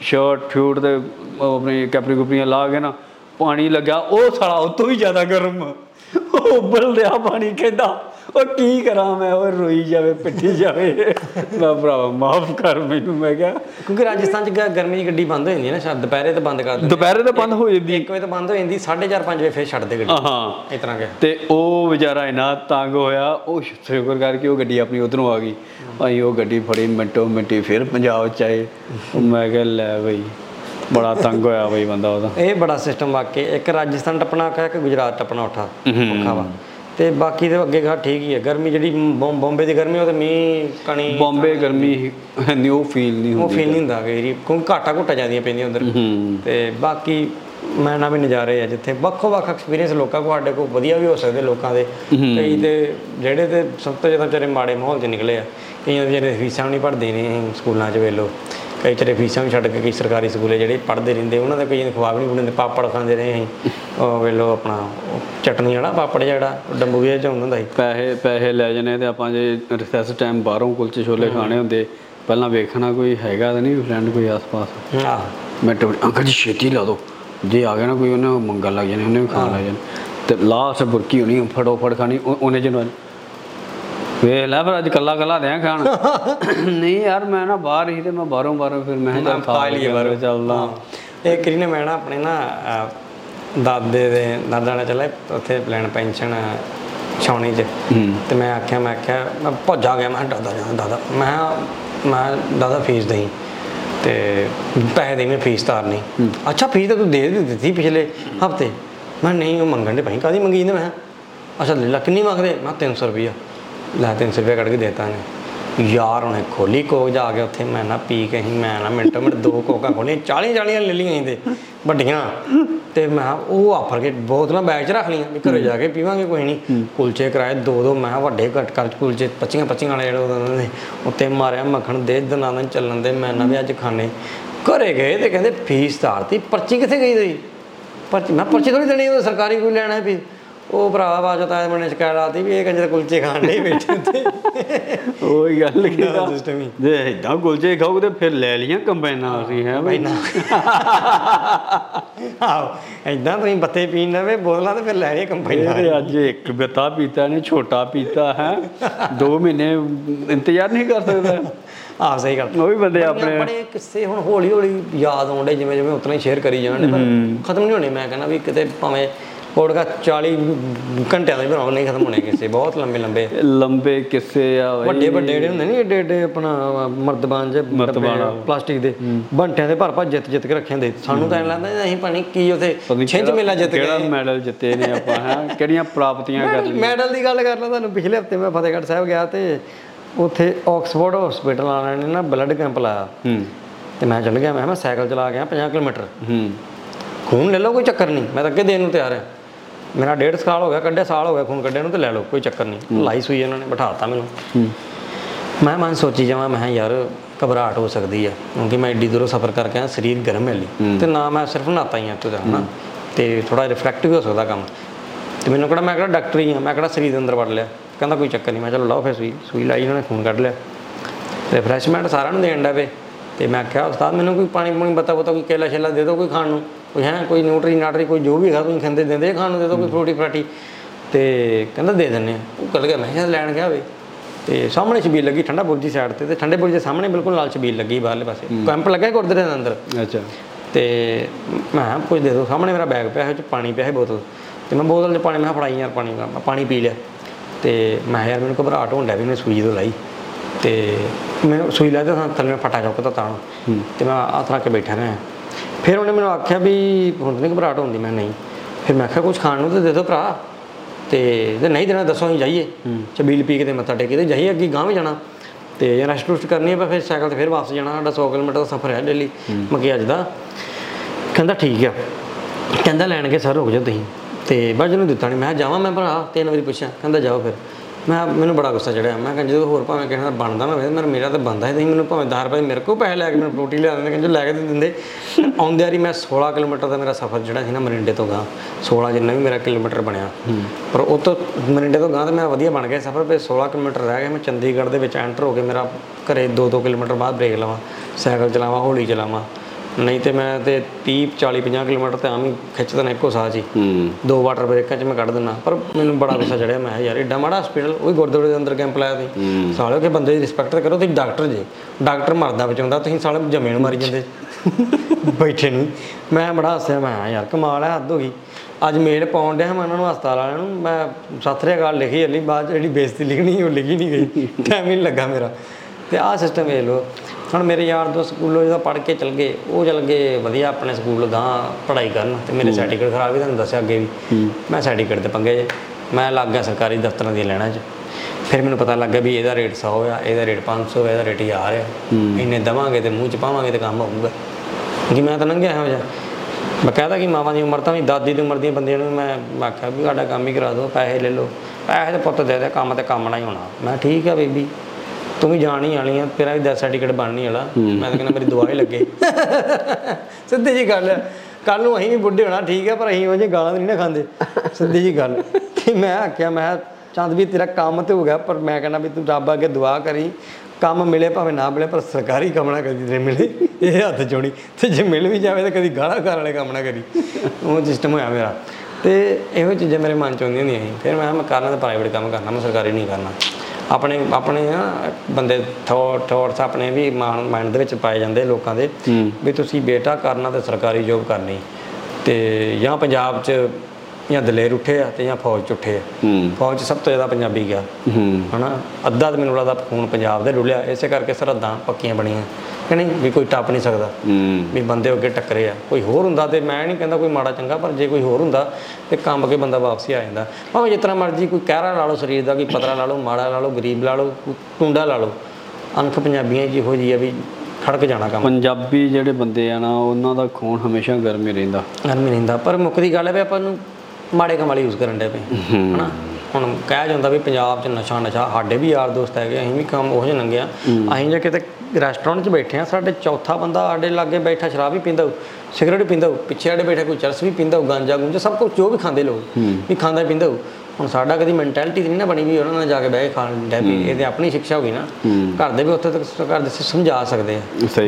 [SPEAKER 1] ਸ਼ਰਟ ਫਿਊਟ ਤੇ ਆਪਣੀ ਕੈਪਰੀ ਕੁਪਰੀਆਂ ਲਾ ਕੇ ਨਾ ਪਾਣੀ ਲੱਗਾ ਉਹ ਸਾਲਾ ਉਹ ਤੋਂ ਵੀ ਜ਼ਿਆਦਾ ਗਰਮ। ਉਹ ਉਬਲ ਰਿਹਾ ਪਾਣੀ ਕਹਿੰਦਾ ਉਹ ਕੀ ਕਰਾਂ ਮੈਂ? ਉਹ ਰੋਈ ਜਾਵੇ ਪਿੱਟੀ ਜਾਵੇ। ਮੈਂ ਭਰਾਵਾ ਮਾਫ ਕਰ ਮੈਨੂੰ। ਮੈਂ ਕਿਹਾ
[SPEAKER 2] ਕਿਉਂਕਿ ਰਾਜਸਥਾਨ ਚ ਗਰਮੀ ਦੀ ਗੱਡੀ ਬੰਦ ਹੋ ਜਾਂਦੀ ਹੈ ਨਾ ਸ਼ਾਇਦ। ਦੁਪਹਿਰੇ ਤੇ ਬੰਦ ਕਰ ਦਿੰਦੇ
[SPEAKER 1] ਦੁਪਹਿਰੇ ਤਾਂ ਬੰਦ ਹੋ ਜਾਂਦੀ
[SPEAKER 2] 1 ਵਜੇ ਤੋਂ ਬੰਦ ਹੋ ਜਾਂਦੀ 4:30 5 ਵਜੇ ਫੇਰ ਛੱਡਦੇ ਗੱਡੀ।
[SPEAKER 1] ਹਾਂ।
[SPEAKER 2] ਇਸ ਤਰ੍ਹਾਂ ਕਿ
[SPEAKER 1] ਤੇ ਉਹ ਵਿਚਾਰਾ ਇੰਨਾ ਤੰਗ ਹੋਇਆ ਉਹ ਸ਼ੁਕਰ ਕਰਕੇ ਉਹ ਗੱਡੀ ਆਪਣੀ ਉਧਰੋਂ ਆ ਗਈ। ਅਸੀਂ ਉਹ ਗੱਡੀ ਫੜੀ ਮਿੰਟੋ ਮਿੰਟੀ ਫਿਰ ਪੰਜਾਬ ਚ ਆਏ। ਮੈਂ ਕਿਹਾ ਲੈ ਬਈ ਬੜਾ ਤੰਗ ਹੋਇਆ ਬਈ ਬੰਦਾ ਉਹਦਾ।
[SPEAKER 2] ਇਹ ਬੜਾ ਸਿਸਟਮ ਵਾਕੇ ਇੱਕ ਰਾਜਸਥਾਨ ਟੱਪਣਾ ਔਖਾ ਇੱਕ ਗੁਜਰਾਤ ਟੱਪਣਾ ਔਖਾ। ਔਖਾ ਵਾ। ਤੇ ਬਾਕੀ ਤੇ ਅੱਗੇ ਘਾ ਠੀਕ ਹੀ ਹੈ। ਗਰਮੀ ਜਿਹੜੀ ਬੰਬੇ ਦੀ ਗਰਮੀ ਉਹ ਤੇ ਮੀਂਹ ਕਣੀ
[SPEAKER 1] ਬੰਬੇ ਗਰਮੀ ਉਹ ਫੀਲ ਨਹੀਂ
[SPEAKER 2] ਉਹ
[SPEAKER 1] ਹੁੰਦੀ
[SPEAKER 2] ਫੀਲ ਨਹੀਂ ਹੁੰਦਾ ਕਈ ਵਾਰੀ ਕਿਉਂਕਿ ਘਾਟਾ ਘੁੱਟਾ ਜਾਂਦੀਆਂ ਪੈਂਦੀਆਂ ਉਧਰ। ਤੇ ਬਾਕੀ ਮੈਂ ਨਾ ਵੀ ਨਜ਼ਾਰੇ ਆ ਜਿੱਥੇ। ਵੱਖੋ ਵੱਖ ਐਕਸਪੀਰੀਅੰਸ ਲੋਕਾਂ ਕੋਲ ਸਾਡੇ ਕੋਲ ਵਧੀਆ ਵੀ ਹੋ ਸਕਦੇ ਲੋਕਾਂ ਦੇ। ਕਈ ਤੇ ਜਿਹੜੇ ਤੇ ਸਭ ਤੋਂ ਜ਼ਿਆਦਾ ਵਿਚਾਰੇ ਮਾੜੇ ਮਾਹੌਲ 'ਚ ਨਿਕਲੇ ਆ। ਕਈਆਂ ਦੇ ਵਿਚਾਰੇ ਫੀਸਾਂ ਨਹੀਂ ਭਰਦੇ ਨੇ ਸਕੂਲਾਂ 'ਚ ਵੇਲੋ ਕਈ ਵਿਚਾਰੇ ਫੀਸਾਂ ਵੀ ਛੱਡ ਕੇ ਕਈ ਸਰਕਾਰੀ ਸਕੂਲੇ ਜਿਹੜੇ ਪੜ੍ਹਦੇ ਰਹਿੰਦੇ ਉਹਨਾਂ ਦੇ ਕਈਆਂ ਦੇ ਖਵਾ ਵੀ ਨਹੀਂ ਬਣਦੇ ਪਾਪੜ ਖਾਂਦੇ ਰਹੇ ਅਸੀਂ। ਉਹ ਵੇਲੋ ਆਪਣਾ ਚਟਨੀ ਵਾਲਾ ਪਾਪੜ ਜਿਹੜਾ ਉਹ ਡੰਬੂ ਜਿਹਾ ਚ ਹੁੰਦਾ ਸੀ।
[SPEAKER 1] ਪੈਸੇ ਪੈਸੇ ਲੈ ਜਨੇ ਤੇ ਆਪਾਂ ਜੇ ਰਿਸੈਸ ਟਾਈਮ ਬਾਹਰੋਂ ਕੁਲਚੇ ਛੋਲੇ ਖਾਣੇ ਹੁੰਦੇ ਪਹਿਲਾਂ ਵੇਖਣਾ ਕੋਈ ਹੈਗਾ ਤਾਂ ਨਹੀਂ ਫਰੈਂਡ ਕੋਈ ਆਸ-ਪਾਸ?
[SPEAKER 2] ਆਹ
[SPEAKER 1] ਮੈਂ ਟੋ ਅੰਕਲ ਜੀ ਛੇਤੀ ਲਾ ਦੋ। ਜੇ ਆ ਗਿਆ ਨਾ ਕੋਈ ਉਹਨੇ ਮੰਗਣ ਲੱਗ ਜਾਣੇ ਉਹਨੇ ਵੀ ਖਾਣ ਲੱਗ ਜਾਣੇ। ਤੇ ਲਾਸਟ ਬੁਰਕੀ ਹੋਣੀ ਫੜੋ ਫੜ ਖਾਣੀ ਉਹ- ਉਹਨੇ ਜਿਹਨੂੰ ਵੇਖ ਲੈ ਫਿਰ ਅੱਜ ਕੱਲਾ ਕੱਲਾ ਦਿਆਂ ਖਾਣ। ਨਹੀਂ ਯਾਰ ਮੈਂ ਨਾ ਬਾਹਰ ਹੀ ਤੇ ਮੈਂ ਬਾਹਰੋਂ ਬਾਹਰੋਂ ਫਿਰ ਮੈਂ ਚੱਲ ਖਾ ਲਈਏ ਬਾਹਰੋਂ। ਚੱਲਦਾ
[SPEAKER 2] ਇਹ ਕਰੀ ਨੇ ਮੈਂ ਨਾ ਆਪਣੇ ਨਾ ਦਾਦੇ ਦੇ ਦਾਦਾ ਨਾਲ ਚੱਲਿਆ ਉੱਥੇ ਲੈਣ ਪੈਨਸ਼ਨ ਛਾਉਣੀ 'ਚ। ਤੇ ਮੈਂ ਆਖਿਆ ਮੈਂ ਆਖਿਆ ਮੈਂ ਭੱਜਾ ਗਿਆ ਮੈਂ ਦਾਦਾ ਜਾਨ ਦਾਦਾ। ਮੈਂ ਮੈਂ ਦਾਦਾ ਫੀਸ ਦੇਈ। ਤੇ ਪੈਸੇ ਦੇ ਮੈਂ ਫੀਸ ਤਾਰਨੀ। ਅੱਛਾ ਫੀਸ ਤਾਂ ਤੂੰ ਦੇ ਦਿੱਤੀ ਪਿਛਲੇ ਹਫ਼ਤੇ। ਮੈਂ ਨਹੀਂ ਉਹ ਮੰਗਣ ਦੇ ਭਾਈ ਕਾਦੀ ਮੰਗੀ ਇਹਨੇ? ਮੈਂ ਅੱਛਾ ਲੈ ਲਾ ਕਿੰਨੀ ਮੰਗਦੇ? ਮੈਂ ਕਿਹਾ, 300 ਰੁਪਈਆ। ਲੈ 300 ਰੁਪਇਆ ਕੱਢ ਕੇ ਦੇਤਾ ਨੇ ਯਾਰ ਉਹਨੇ ਖੋਲੀ ਕੋਕ ਜਾ ਕੇ ਉੱਥੇ ਮੈਂ ਨਾ ਪੀ ਕੇ ਹੀ ਮੈਂ ਨਾ ਮਿੰਟੋ ਮਿੰਟ ਦੋ ਕੋਕਾਂ ਖੋਲੀਆਂ 40 40 ਲੈ ਲਈਆਂ ਤੇ ਵੱਡੀਆਂ। ਤੇ ਮੈਂ ਉਹ ਆਫਰ ਕੇ ਬੋਤਲਾਂ ਬੈਗ 'ਚ ਰੱਖ ਲਈਆਂ ਵੀ ਘਰੇ ਜਾ ਕੇ ਪੀਵਾਂਗੇ ਕੋਈ ਨਹੀਂ ਕੁਲਚੇ ਕਰਾਏ ਦੋ ਦੋ ਮੈਂ ਵੱਡੇ ਘੱਟ ਕਰ ਕੁਲਚੇ 25 25 ਵਾਲੇ ਜਿਹੜੇ ਉਦੋਂ ਦੇ ਉੱਤੇ ਮਾਰਿਆ ਮੱਖਣ ਦੇ ਦਿਨਾਂ ਦਿਨ ਚੱਲਣ ਦੇ ਮੈਂ ਨਾ ਵੀ ਅੱਜ ਖਾਣੇ। ਘਰੇ ਗਏ ਤੇ ਕਹਿੰਦੇ ਫੀਸ ਤਾਰਤੀ ਪਰਚੀ ਕਿੱਥੇ ਗਈ ਤੁਸੀਂ ਪਰਚੀ ਮੈਂ ਪਰਚੀ ਥੋੜੀ ਦੇਣੀ ਉਹ ਸਰਕਾਰੀ ਕੋਈ ਲੈਣਾ ਹੈ ਵੀ। ਉਹ ਭਰਾ ਬਾਜਾ ਤਾਂ ਮੈਨੇ ਸ਼ਿਕਾਇਤ ਆਤੀ ਵੀ ਇਹ ਕੰਜਰ ਕੁਲਚੇ ਖਾਣ ਨਹੀਂ ਬੈਠੇ ਉੱਤੇ।
[SPEAKER 1] ਉਹੀ ਗੱਲ ਕੀਤਾ
[SPEAKER 2] ਸਿਸਟਮ ਹੀ।
[SPEAKER 1] ਜੇ ਇਦਾਂ ਕੁਲਚੇ ਖਾਓਗੇ ਤੇ ਫਿਰ ਲੈ ਲੀਆਂ ਕੰਬਾਈਨਾਂ ਅਸੀਂ ਹੈ ਬਈ।
[SPEAKER 2] ਨਾ। ਆਓ ਐਦਾਂ ਤੁਸੀਂ ਬੱਤੇ ਪੀਣ ਲਵੇ ਬੋਲਾਂ ਤੇ ਫਿਰ ਲੈ ਇਹ ਕੰਪਨੀ
[SPEAKER 1] ਇਹਦੇ ਅੱਜ ਇੱਕ ਬਿਤਾ ਪੀਤਾ ਨੇ ਛੋਟਾ ਪੀਤਾ ਹੈ। 2 ਮਹੀਨੇ ਇੰਤਜ਼ਾਰ ਨਹੀਂ ਕਰ ਸਕਦਾ।
[SPEAKER 2] ਆਹ ਸਹੀ ਗੱਲ।
[SPEAKER 1] ਉਹ ਵੀ ਬੰਦੇ ਆਪਣੇ
[SPEAKER 2] ਬੜੇ ਕਿੱਸੇ ਹੁਣ ਹੌਲੀ ਹੌਲੀ ਯਾਦ ਆਉਂਦੇ ਜਿਵੇਂ ਜਿਵੇਂ ਉਤਨਾ ਹੀ ਸ਼ੇਅਰ ਕਰੀ ਜਾਣਗੇ ਪਰ ਖਤਮ ਨਹੀਂ ਹੋਣੇ। ਮੈਂ ਕਹਿੰਦਾ ਵੀ ਕਿਤੇ ਭਾਵੇਂ ਪੋਡਕਾ 40 ਘੰਟਿਆਂ ਦੇ ਬਣਾਉਣ ਨਹੀਂ ਖਤਮ ਹੋਣੇ ਕਿਸੇ ਬਹੁਤ ਲੰਬੇ ਲੰਬੇ।
[SPEAKER 1] ਲੰਬੇ ਕਿੱਸੇ ਆ।
[SPEAKER 2] ਵੱਡੇ ਵੱਡੇ ਜਿਹੜੇ ਹੁੰਦੇ ਨਹੀਂ ਏਡੇ ਏਡੇ ਆਪਣਾ ਮਰਦਬਾਨ ਜੇ। ਪਲਾਸਟਿਕ ਦੇ ਬੰਟਿਆਂ ਦੇ ਭਰ ਭਰ ਜਿੱਤ ਜਿੱਤ ਕੇ ਰੱਖੇ ਹੁੰਦੇ। ਸਾਨੂੰ ਤਾਂ ਲੱਗਦਾ ਅਸੀਂ ਪਾਣੀ ਕੀ ਉਥੇ ਛਿੰਝ ਮੇਲਾ ਜਿੱਤ
[SPEAKER 1] ਕਿਹੜਾ
[SPEAKER 2] ਗਏ।
[SPEAKER 1] ਮੈਡਲ ਜਿੱਤੇ ਨੇ ਆਪਾਂ ਹੈ? ਕਿਹੜੀਆਂ ਪ੍ਰਾਪਤੀਆਂ ਕਰ ਲਈਆਂ
[SPEAKER 2] ਮੈਡਲ ਦੀ ਗੱਲ ਕਰ ਲਾਂ ਤੁਹਾਨੂੰ ਪਿਛਲੇ ਹਫ਼ਤੇ ਮੈਂ ਫਤਿਹਗੜ੍ਹ ਸਾਹਿਬ ਗਿਆ ਤੇ ਉੱਥੇ ਆਕਸਫੋਰਡ ਹਸਪੀਟਲ ਵਾਲਿਆਂ ਨੇ ਨਾ ਬਲੱਡ ਕੈਂਪ ਲਾਇਆ। ਤੇ ਮੈਂ ਚੱਲ ਗਿਆ ਮੈਂ ਮੈਂ ਸਾਈਕਲ ਚਲਾ ਗਿਆ 50 ਕਿਲੋਮੀਟਰ।
[SPEAKER 1] ਹੂੰ।
[SPEAKER 2] ਖੂਨ ਲੈ ਲਓ ਕੋਈ ਚੱਕਰ ਨਹੀਂ ਮੈਂ ਤਾਂ ਅੱਗੇ ਦੇਣ ਨੂੰ ਤਿਆਰ ਹਾਂ ਮੇਰਾ ਡੇਢ ਸਾਲ ਹੋ ਗਿਆ ਕੱਢਿਆ ਸਾਲ ਹੋ ਗਿਆ ਖੂਨ ਕੱਢਿਆ ਨੂੰ ਤੇ ਲੈ ਲਓ ਕੋਈ ਚੱਕਰ ਨਹੀਂ। ਲਾਈ ਸੂਈ ਇਹਨਾਂ ਨੇ ਬਿਠਾਤਾ ਮੈਨੂੰ। ਮੈਂ ਮਨ ਸੋਚੀ ਜਾਵਾਂ ਮੈਂ ਯਾਰ ਘਬਰਾਹਟ ਹੋ ਸਕਦੀ ਆ ਕਿਉਂਕਿ ਮੈਂ ਏਡੀ ਦੂਰੋਂ ਸਫ਼ਰ ਕਰਕੇ ਆਇਆ ਸਰੀਰ ਗਰਮ ਹੈ ਲਈ ਤੇ ਨਾ ਮੈਂ ਸਿਰਫ ਨਹਾਤਾ ਹੀ ਆ ਦਾ ਹਨਾ। ਤੇ ਥੋੜਾ ਰਿਫਲੈਕਟ ਵੀ ਹੋ ਸਕਦਾ ਕੰਮ। ਤੇ ਮੈਨੂੰ ਕਿਹੜਾ ਮੈਂ ਕਿਹੜਾ ਡਾਕਟਰ ਹੀ ਆ ਮੈਂ ਕਿਹੜਾ ਸਰੀਰ ਦੇ ਅੰਦਰ ਵੜ ਲਿਆ। ਕਹਿੰਦਾ ਕੋਈ ਚੱਕਰ ਨਹੀਂ ਮੈਂ ਚਲੋ ਲਾਓ ਫਿਰ ਸੂਈ ਸੂਈ ਲਾਈ ਉਹਨਾਂ ਨੇ ਖੂਨ ਕੱਢ ਲਿਆ। ਰਿਫਰੈਸ਼ਮੈਂਟ ਸਾਰਿਆਂ ਨੂੰ ਦੇਣ ਦਾ ਵੇ। ਤੇ ਮੈਂ ਕਿਹਾ ਉਸਤਾਦ ਮੈਨੂੰ ਕੋਈ ਪਾਣੀ ਪੂਣੀ ਬਤਾ ਬਤਾ ਕੋਈ ਕੇਲਾ ਛੇਲਾ ਦੇ ਦਿਓ ਕੋਈ ਖਾਣ ਨੂੰ? ਕੋਈ ਹੈ ਕੋਈ ਨਿਊਟਰੀ ਨਾਟਰੀ ਕੋਈ ਜੋ ਵੀ ਹੈਗਾ ਤੁਸੀਂ ਖਾਂਦੇ ਦਿੰਦੇ ਖਾਣ ਨੂੰ ਦੇ ਦਿਓ ਕੋਈ ਫਰੂਟੀ ਫਰਾਟੀ। ਤੇ ਕਹਿੰਦਾ ਦੇ ਦਿੰਨੇ ਆ ਉਹ ਕੱਲ ਗਿਆ ਮੈਂ ਕਿਹਾ ਲੈਣ ਗਿਆ ਵੇ। ਤੇ ਸਾਹਮਣੇ ਛਬੀਲ ਲੱਗੀ ਠੰਡਾ ਬੁਰਜ ਦੀ ਸਾਈਡ ਤੇ ਤੇ ਠੰਡੇ ਬੁਰਜ ਦੇ ਸਾਹਮਣੇ ਬਿਲਕੁਲ ਲਾਲ ਛਬੀਲ ਲੱਗੀ ਬਾਹਰਲੇ ਪਾਸੇ। ਕੈਂਪ ਲੱਗਾ ਗੁਰਦੁਆਰੇ ਦੇ ਅੰਦਰ।
[SPEAKER 1] ਅੱਛਾ।
[SPEAKER 2] ਤੇ ਮੈਂ ਕੁਝ ਦੇ ਦਿਓ ਸਾਹਮਣੇ ਮੇਰਾ ਬੈਗ ਪਿਆ ਹੈ 'ਚ ਪਾਣੀ ਪਿਆ ਹੈ ਬੋਤਲ। ਤੇ ਮੈਂ ਬੋਤਲ 'ਚ ਪਾਣੀ ਮੈਂ ਫੜਾਈ ਯਾਰ ਪਾਣੀ ਮੈਂ ਪਾਣੀ ਪੀ ਲਿਆ। ਤੇ ਮੈਂ ਯਾਰ ਮੈਨੂੰ ਘਬਰਾਹਟ ਹੋਣ ਵੀ ਮੈਂ ਸੂਈ ਤੋਂ ਲਾਈ। ਤੇ ਮੈਂ ਸੂਈ ਲਾਇਆ ਤਾਂ ਥੱਲੇ ਫਟਾ ਚੁੱਕਦਾ ਤਾਂ। ਤੇ ਮੈਂ ਹੱਥ ਰੱਖ ਕੇ ਬੈਠਾ ਰਿਹਾ। ਫਿਰ ਉਹਨੇ ਮੈਨੂੰ ਆਖਿਆ ਵੀ ਹੁਣ ਨਹੀਂ ਘਬਰਾਹਟ ਹੁੰਦੀ। ਮੈਂ ਨਹੀਂ। ਫਿਰ ਮੈਂ ਕਿਹਾ ਕੁਝ ਖਾਣ ਨੂੰ ਤੇ ਦੇ ਦਿਓ ਭਰਾ। ਤੇ ਜੇ ਨਹੀਂ ਦੇਣਾ ਦੱਸੋ ਅਸੀਂ ਜਾਈਏ। ਚਬੀਲ ਪੀ ਕੇ ਤੇ ਮੱਥਾ ਟੇਕੇ ਤੇ ਜਾਈਏ ਅੱਗੇ ਗਾਂਹ ਵੀ ਜਾਣਾ। ਤੇ ਜੇ ਰੈਸਟ ਰੁਸਟ ਕਰਨੀ ਹੈ ਫਿਰ ਸਾਈਕਲ ਤੇ ਫਿਰ ਵਾਪਸ ਜਾਣਾ। ਸਾਡਾ 100 ਕਿਲੋਮੀਟਰ ਦਾ ਸਫ਼ਰ ਹੈ ਡੇਲੀ ਮੱਕੀ ਅੱਜ ਦਾ। ਕਹਿੰਦਾ ਠੀਕ ਆ। ਕਹਿੰਦਾ ਲੈਣਗੇ ਸਰ ਰੁਕ ਜਾਓ ਤੁਸੀਂ। ਤੇ ਬਾਅਦ ਨੂੰ ਦਿੱਤਾ ਨਹੀਂ ਮੈਂ ਜਾਵਾਂ ਮੈਂ ਭਰਾ। ਤਿੰਨ ਵਾਰੀ ਪੁੱਛਿਆ। ਕਹਿੰਦਾ ਜਾਓ ਫਿਰ। ਮੈਂ ਮੈਨੂੰ ਬੜਾ ਗੁੱਸਾ ਚੜਿਆ। ਮੈਂ ਕਹਿੰਦਾ ਜਦੋਂ ਹੋਰ ਭਾਵੇਂ ਕਿਸੇ ਨਾਲ ਬਣਦਾ ਨਾ ਹੋਵੇ ਮੇਰਾ ਮੇਰਾ ਤਾਂ ਬੰਦਾ ਹੈ ਤੁਸੀਂ ਮੈਨੂੰ ਭਾਵੇਂ 10 ਰੁਪਏ ਮੇਰੇ ਕੋਲ ਪੈਸੇ ਲੈ ਕੇ ਮੈਨੂੰ ਫਰੂਟੀ ਲਿਆ ਦਿੰਦੇ ਕਹਿੰਦੇ ਲੈ ਕੇ ਦਿੰਦੇ। ਆਉਂਦੇ ਵਾਰੀ ਮੈਂ 16 ਕਿਲੋਮੀਟਰ ਦਾ ਮੇਰਾ ਸਫ਼ਰ ਜਿਹੜਾ ਸੀ ਨਾ ਮਰਿੰਡੇ ਤੋਂ ਗਾਂ 16 ਜਿੰਨਾ ਵੀ ਮੇਰਾ ਕਿਲੋਮੀਟਰ ਬਣਿਆ। ਪਰ ਉਹ ਤੋਂ ਮਰਿੰਡੇ ਤੋਂ ਗਾਂ ਤੇ ਮੈਂ ਵਧੀਆ ਬਣ ਗਿਆ ਸਫ਼ਰ ਤੇ 16 ਕਿਲੋਮੀਟਰ ਰਹਿ ਗਿਆ। ਮੈਂ ਚੰਡੀਗੜ੍ਹ ਦੇ ਵਿੱਚ ਐਂਟਰ ਹੋ ਕੇ ਮੇਰਾ ਘਰੇ 2-2 ਕਿਲੋਮੀਟਰ ਬਾਅਦ ਬ੍ਰੇਕ ਲਵਾਂ ਸਾਈਕਲ ਚਲਾਵਾਂ ਹੌਲੀ ਚਲਾਵਾਂ। ਨਹੀਂ ਤੇ ਮੈਂ ਤੇ 30 40 50 ਕਿਲੋਮੀਟਰ ਤੇ ਆਮ ਹੀ ਖਿੱਚਦਾ ਨਾ ਇੱਕੋ ਸਾਹ ਹੂੰ। ਦੋ ਵਾਟਰ ਬ੍ਰੇਕਾਂ 'ਚ ਮੈਂ ਕੱਢ ਦਿੰਦਾ। ਪਰ ਮੈਨੂੰ ਬੜਾ ਗੁੱਸਾ ਚੜਿਆ ਮੈਂ ਯਾਰ ਏਡਾ ਮਾੜਾ ਹਸਪੀਟਲ ਉਹ ਗੁਰਦੁਆਰੇ ਦੇ ਅੰਦਰ ਕੈਂਪ ਲਾਇਆ ਤੁਸੀਂ ਸਾਲਿਓ ਕਿ ਬੰਦੇ ਦੀ ਰਿਸਪੈਕਟ ਕਰੋ ਤੁਸੀਂ ਡਾਕਟਰ ਜੇ। ਡਾਕਟਰ ਮਰਦਾ ਬਚਾਉਂਦਾ ਤੁਸੀਂ ਸਾਲੇ ਜਮੇ ਨੂੰ ਮਾਰੀ ਜਾਂਦੇ। ਬੈਠੇ ਨੂੰ। ਮੈਂ ਬੜਾ ਹੱਸਿਆ ਮੈਂ ਯਾਰ ਕਮਾਲ ਹੈ ਹੱਦ ਹੋ ਗਈ। ਅੱਜ ਮੇਲ ਪਾਉਣ ਡਿਆ ਮੈਂ ਉਹਨਾਂ ਨੂੰ ਹਸਪਤਾਲ ਵਾਲਿਆਂ ਨੂੰ। ਮੈਂ ਸ੍ਰੀ ਅਕਾਲ ਲਿਖੀ ਜੱਲੀ ਬਾਅਦ ਜਿਹੜੀ ਬੇਇੱਜ਼ਤੀ ਲਿਖਣੀ ਸੀ, ਉਹ ਲਿਖੀ ਨਹੀਂ ਗਈ। ਟਾਈਮ ਹੀ ਲੱਗਾ ਮੇਰਾ। ਤੇ ਆਹ ਸਿਸਟਮ ਵੇਖ ਲਓ। ਹੁਣ ਮੇਰੇ ਯਾਰ ਦੋਸਤ ਸਕੂਲੋਂ ਜਦੋਂ ਪੜ੍ਹ ਕੇ ਚਲ ਗਏ ਉਹ ਚਲ ਗਏ ਵਧੀਆ ਆਪਣੇ ਸਕੂਲ ਗਾਂ ਪੜ੍ਹਾਈ ਕਰਨ ਤੇ ਮੇਰੇ ਸਰਟੀਫਿਕੇਟ ਖਰਾਬ ਹੀ ਤੁਹਾਨੂੰ ਦੱਸਿਆ ਅੱਗੇ ਵੀ। ਮੈਂ ਸਰਟੀਫਿਕੇਟ ਤੇ ਪੰਗੇ ਜੇ। ਮੈਂ ਲੱਗ ਗਿਆ ਸਰਕਾਰੀ ਦਫ਼ਤਰਾਂ ਦੀਆਂ ਲੈਣਾ 'ਚ। ਫਿਰ ਮੈਨੂੰ ਪਤਾ ਲੱਗਾ ਵੀ ਇਹਦਾ ਰੇਟ 100 ਆ ਇਹਦਾ ਰੇਟ 500 ਆ ਇਹਦਾ ਰੇਟ 1000 ਆ। ਇੰਨੇ ਦਵਾਂਗੇ ਤੇ ਮੂੰਹ 'ਚ ਪਾਵਾਂਗੇ ਤੇ ਕੰਮ ਹੋਊਗਾ। ਕਿ ਮੈਂ ਤਾਂ ਲੰਘਿਆ ਇਹੋ ਜਿਹਾ। ਮੈਂ ਕਹਦਾ ਕਿ ਮਾਵਾਂ ਦੀ ਉਮਰ ਤਾਂ ਵੀ ਦਾਦੀ ਦੀ ਉਮਰ ਦੀਆਂ ਬੰਦਿਆਂ ਨੂੰ ਮੈਂ ਆਖਿਆ ਵੀ ਸਾਡਾ ਕੰਮ ਹੀ ਕਰਾ ਦਿਓ ਪੈਸੇ ਲੈ ਲਓ। ਪੈਸੇ ਤੇ ਪੁੱਤ ਦੇ ਦੇ ਕੰਮ ਤੇ ਕੰਮ ਨਾਲ ਹੀ ਹੋਣਾ। ਮੈਂ ਠੀਕ ਆ ਬੀਬੀ। ਤੂੰ ਵੀ ਜਾਣ ਹੀ ਵਾਲੀ ਆ ਤੇਰਾ ਵੀ ਡੈਥ ਸਰਟੀਫਿਕੇਟ ਬਣਨੀ ਵਾਲਾ। ਮੈਂ ਤਾਂ ਕਹਿੰਦਾ ਮੇਰੀ ਦੁਆ ਹੀ ਲੱਗੇ। ਸਿੱਧੀ ਜੀ ਗੱਲ ਹੈ ਕੱਲ ਨੂੰ ਅਸੀਂ ਵੀ ਬੁੱਢੇ ਹੋਣਾ ਠੀਕ ਹੈ ਪਰ ਅਸੀਂ ਉਹ ਜਿਹੇ ਗਾਲਾਂ ਨਹੀਂ ਨਾ ਖਾਂਦੇ। ਸਿੱਧੀ ਜੀ ਗੱਲ। ਤੇ ਮੈਂ ਆਖਿਆ ਮੈਂ ਚੰਦ ਵੀ ਤੇਰਾ ਕੰਮ ਤੇ ਹੋ ਗਿਆ ਪਰ ਮੈਂ ਕਹਿੰਦਾ ਵੀ ਤੂੰ ਰੱਬ ਅੱਗੇ ਦੁਆ ਕਰੀ। ਕੰਮ ਮਿਲੇ ਭਾਵੇਂ ਨਾ ਮਿਲੇ ਪਰ ਸਰਕਾਰੀ ਕੰਮ ਨਾ ਕਦੀ ਤੇ ਮਿਲੇ ਇਹ ਹੱਥ ਜੋੜੀ। ਤੇ ਜੇ ਮਿਲ ਵੀ ਜਾਵੇ ਤਾਂ ਕਦੀ ਗਾਲਾਂ ਖਾਣ ਵਾਲੇ ਕੰਮ ਨਾ ਕਰੀ। ਉਹ ਸਿਸਟਮ ਹੋਇਆ ਮੇਰਾ। ਤੇ ਇਹੋ ਚੀਜ਼ਾਂ ਮੇਰੇ ਮਨ ਚ ਆਉਂਦੀਆਂ ਹੁੰਦੀਆਂ ਸੀ। ਫਿਰ ਮੈਂ ਮੈਂ ਕਰਨਾ ਤਾਂ ਪ੍ਰਾਈਵੇਟ ਕੰਮ ਕਰਨਾ ਮੈਂ ਸਰਕਾਰੀ ਨਹੀਂ ਕਰਨਾ। ਆਪਣੇ ਆਪਣੇ ਨਾ ਬੰਦੇ ਥੋਟਸ ਆਪਣੇ ਵੀ ਮਾਈਂਡ ਦੇ ਵਿੱਚ ਪਾਏ ਜਾਂਦੇ ਲੋਕਾਂ ਦੇ ਵੀ ਤੁਸੀਂ ਬੇਟਾ ਕਰਨਾ ਤੇ ਸਰਕਾਰੀ ਜੋਬ ਕਰਨੀ ਤੇ ਜਾਂ ਪੰਜਾਬ 'ਚ ਜਾਂ ਦਲੇਰ ਉੱਠੇ ਆ ਤੇ ਜਾਂ ਫੌਜ 'ਚ ਉੱਠੇ ਆ।
[SPEAKER 1] ਹੂੰ।
[SPEAKER 2] ਫੌਜ 'ਚ ਸਭ ਤੋਂ ਜ਼ਿਆਦਾ ਪੰਜਾਬੀ ਗਿਆ।
[SPEAKER 1] ਹੂੰ।
[SPEAKER 2] ਹਨਾ? ਅੱਧਾ ਤਾਂ ਮੈਨੂੰ ਲੱਗਦਾ ਖੂਨ ਪੰਜਾਬ ਦੇ ਡੁੱਲਿਆ ਇਸੇ ਕਰਕੇ ਸਰਹੱਦਾਂ ਪੱਕੀਆਂ ਬਣੀਆਂ। ਕਿ ਨਹੀਂ ਵੀ ਕੋਈ ਟੱਪ ਨਹੀਂ ਸਕਦਾ।
[SPEAKER 1] ਹੂੰ।
[SPEAKER 2] ਵੀ ਬੰਦੇ ਅੱਗੇ ਟੱਕਰੇ ਆ। ਕੋਈ ਹੋਰ ਹੁੰਦਾ ਤੇ ਮੈਂ ਨਹੀਂ ਕਹਿੰਦਾ ਕੋਈ ਮਾੜਾ ਚੰਗਾ ਪਰ ਜੇ ਕੋਈ ਹੋਰ ਹੁੰਦਾ ਤੇ ਕੰਬ ਕੇ ਬੰਦਾ ਵਾਪਸੀ ਆ ਜਾਂਦਾ। ਭਾਵੇਂ ਤਰ੍ਹਾਂ ਮਰਜ਼ੀ ਕੋਈ ਕਹਿਰਾ ਲਾ ਲਓ ਸਰੀਰ ਦਾ ਕੋਈ ਪਤਲਾ ਲਾ ਲਓ ਮਾੜਾ ਲਾ ਲਓ ਗਰੀਬ ਲਾ ਲਓ ਟੁੰਡਾ ਲਾ ਲਓ। ਅਨਖ ਪੰਜਾਬੀਆਂ ਜਿਹੀ ਆ ਵੀ ਖੜਕ ਜਾਣਾ ਕੰਮ।
[SPEAKER 1] ਪੰਜਾਬੀ ਜਿਹੜੇ ਬੰਦੇ ਆ ਨਾ ਉਹਨਾਂ ਦਾ ਖੂਨ ਹਮੇਸ਼ਾ ਗਰਮ ਹੀ ਰਹਿੰਦਾ।
[SPEAKER 2] ਗਰਮੀ ਰਹਿੰਦਾ। ਪਰ ਮੁੱਕਦੀ ਗੱਲ ਹੈ ਵੀ ਆਪਾਂ ਨੂੰ ਮਾੜੇ ਕੰਮ ਵਾਲੀ ਯੂਜ਼ ਕਰਨ ਦੇ ਪਏ। ਹਨਾ? ਹੁਣ ਕਹਿ ਜਾਂਦਾ ਵੀ ਪੰਜਾਬ 'ਚ ਨਸ਼ਾ ਨਸ਼ਾ ਸਾਡੇ ਵੀ ਯਾਰ ਦੋਸਤ ਹੈਗੇ ਅਸੀਂ ਵੀ ਕੰਮ ਉਹ ਜਿਹੇ ਲੰਘਿਆ ਅਸੀਂ ਜੇ ਕਿਤੇ ਰੈਸਟੋਰੈਂਟ 'ਚ ਬੈਠੇ ਆ ਸਾਡੇ ਚੌਥਾ ਬੰਦਾ ਸਾਡੇ ਲਾਗੇ ਬੈਠਾ ਸ਼ਰਾਬ ਵੀ ਪੀਂਦਾ ਹੋਊ ਸਿਗਰਟ ਵੀ ਪੀਂਦਾ ਹੋਊ ਪਿੱਛੇ ਸਾਡੇ ਬੈਠਾ ਕੋਈ ਚਰਸ ਵੀ ਪੀਂਦਾ ਹੋਊ ਗਾਂਜਾ ਗੁੰਜਾ ਸਭ ਕੁਝ ਜੋ ਵੀ ਖਾਂਦੇ ਲੋਕ ਵੀ ਖਾਂਦਾ ਪੀਂਦਾ ਹੋਊ। ਹੁਣ ਸਾਡਾ ਕਦੀ ਮੈਂਟੈਲਿਟੀ ਨਹੀਂ ਨਾ ਬਣੀ ਵੀ ਉਹਨਾਂ ਨਾਲ ਜਾ ਕੇ ਬਹਿ ਕੇ ਖਾਣ ਡੈ ਪਈ ਇਹ ਤੇ ਆਪਣੀ ਸਿੱਖਿਆ ਹੋ ਗਈ ਨਾ। ਘਰ ਦੇ ਵੀ ਉੱਥੇ ਤੱਕ ਘਰ ਦੇ ਸਮਝਾ ਸਕਦੇ ਆ।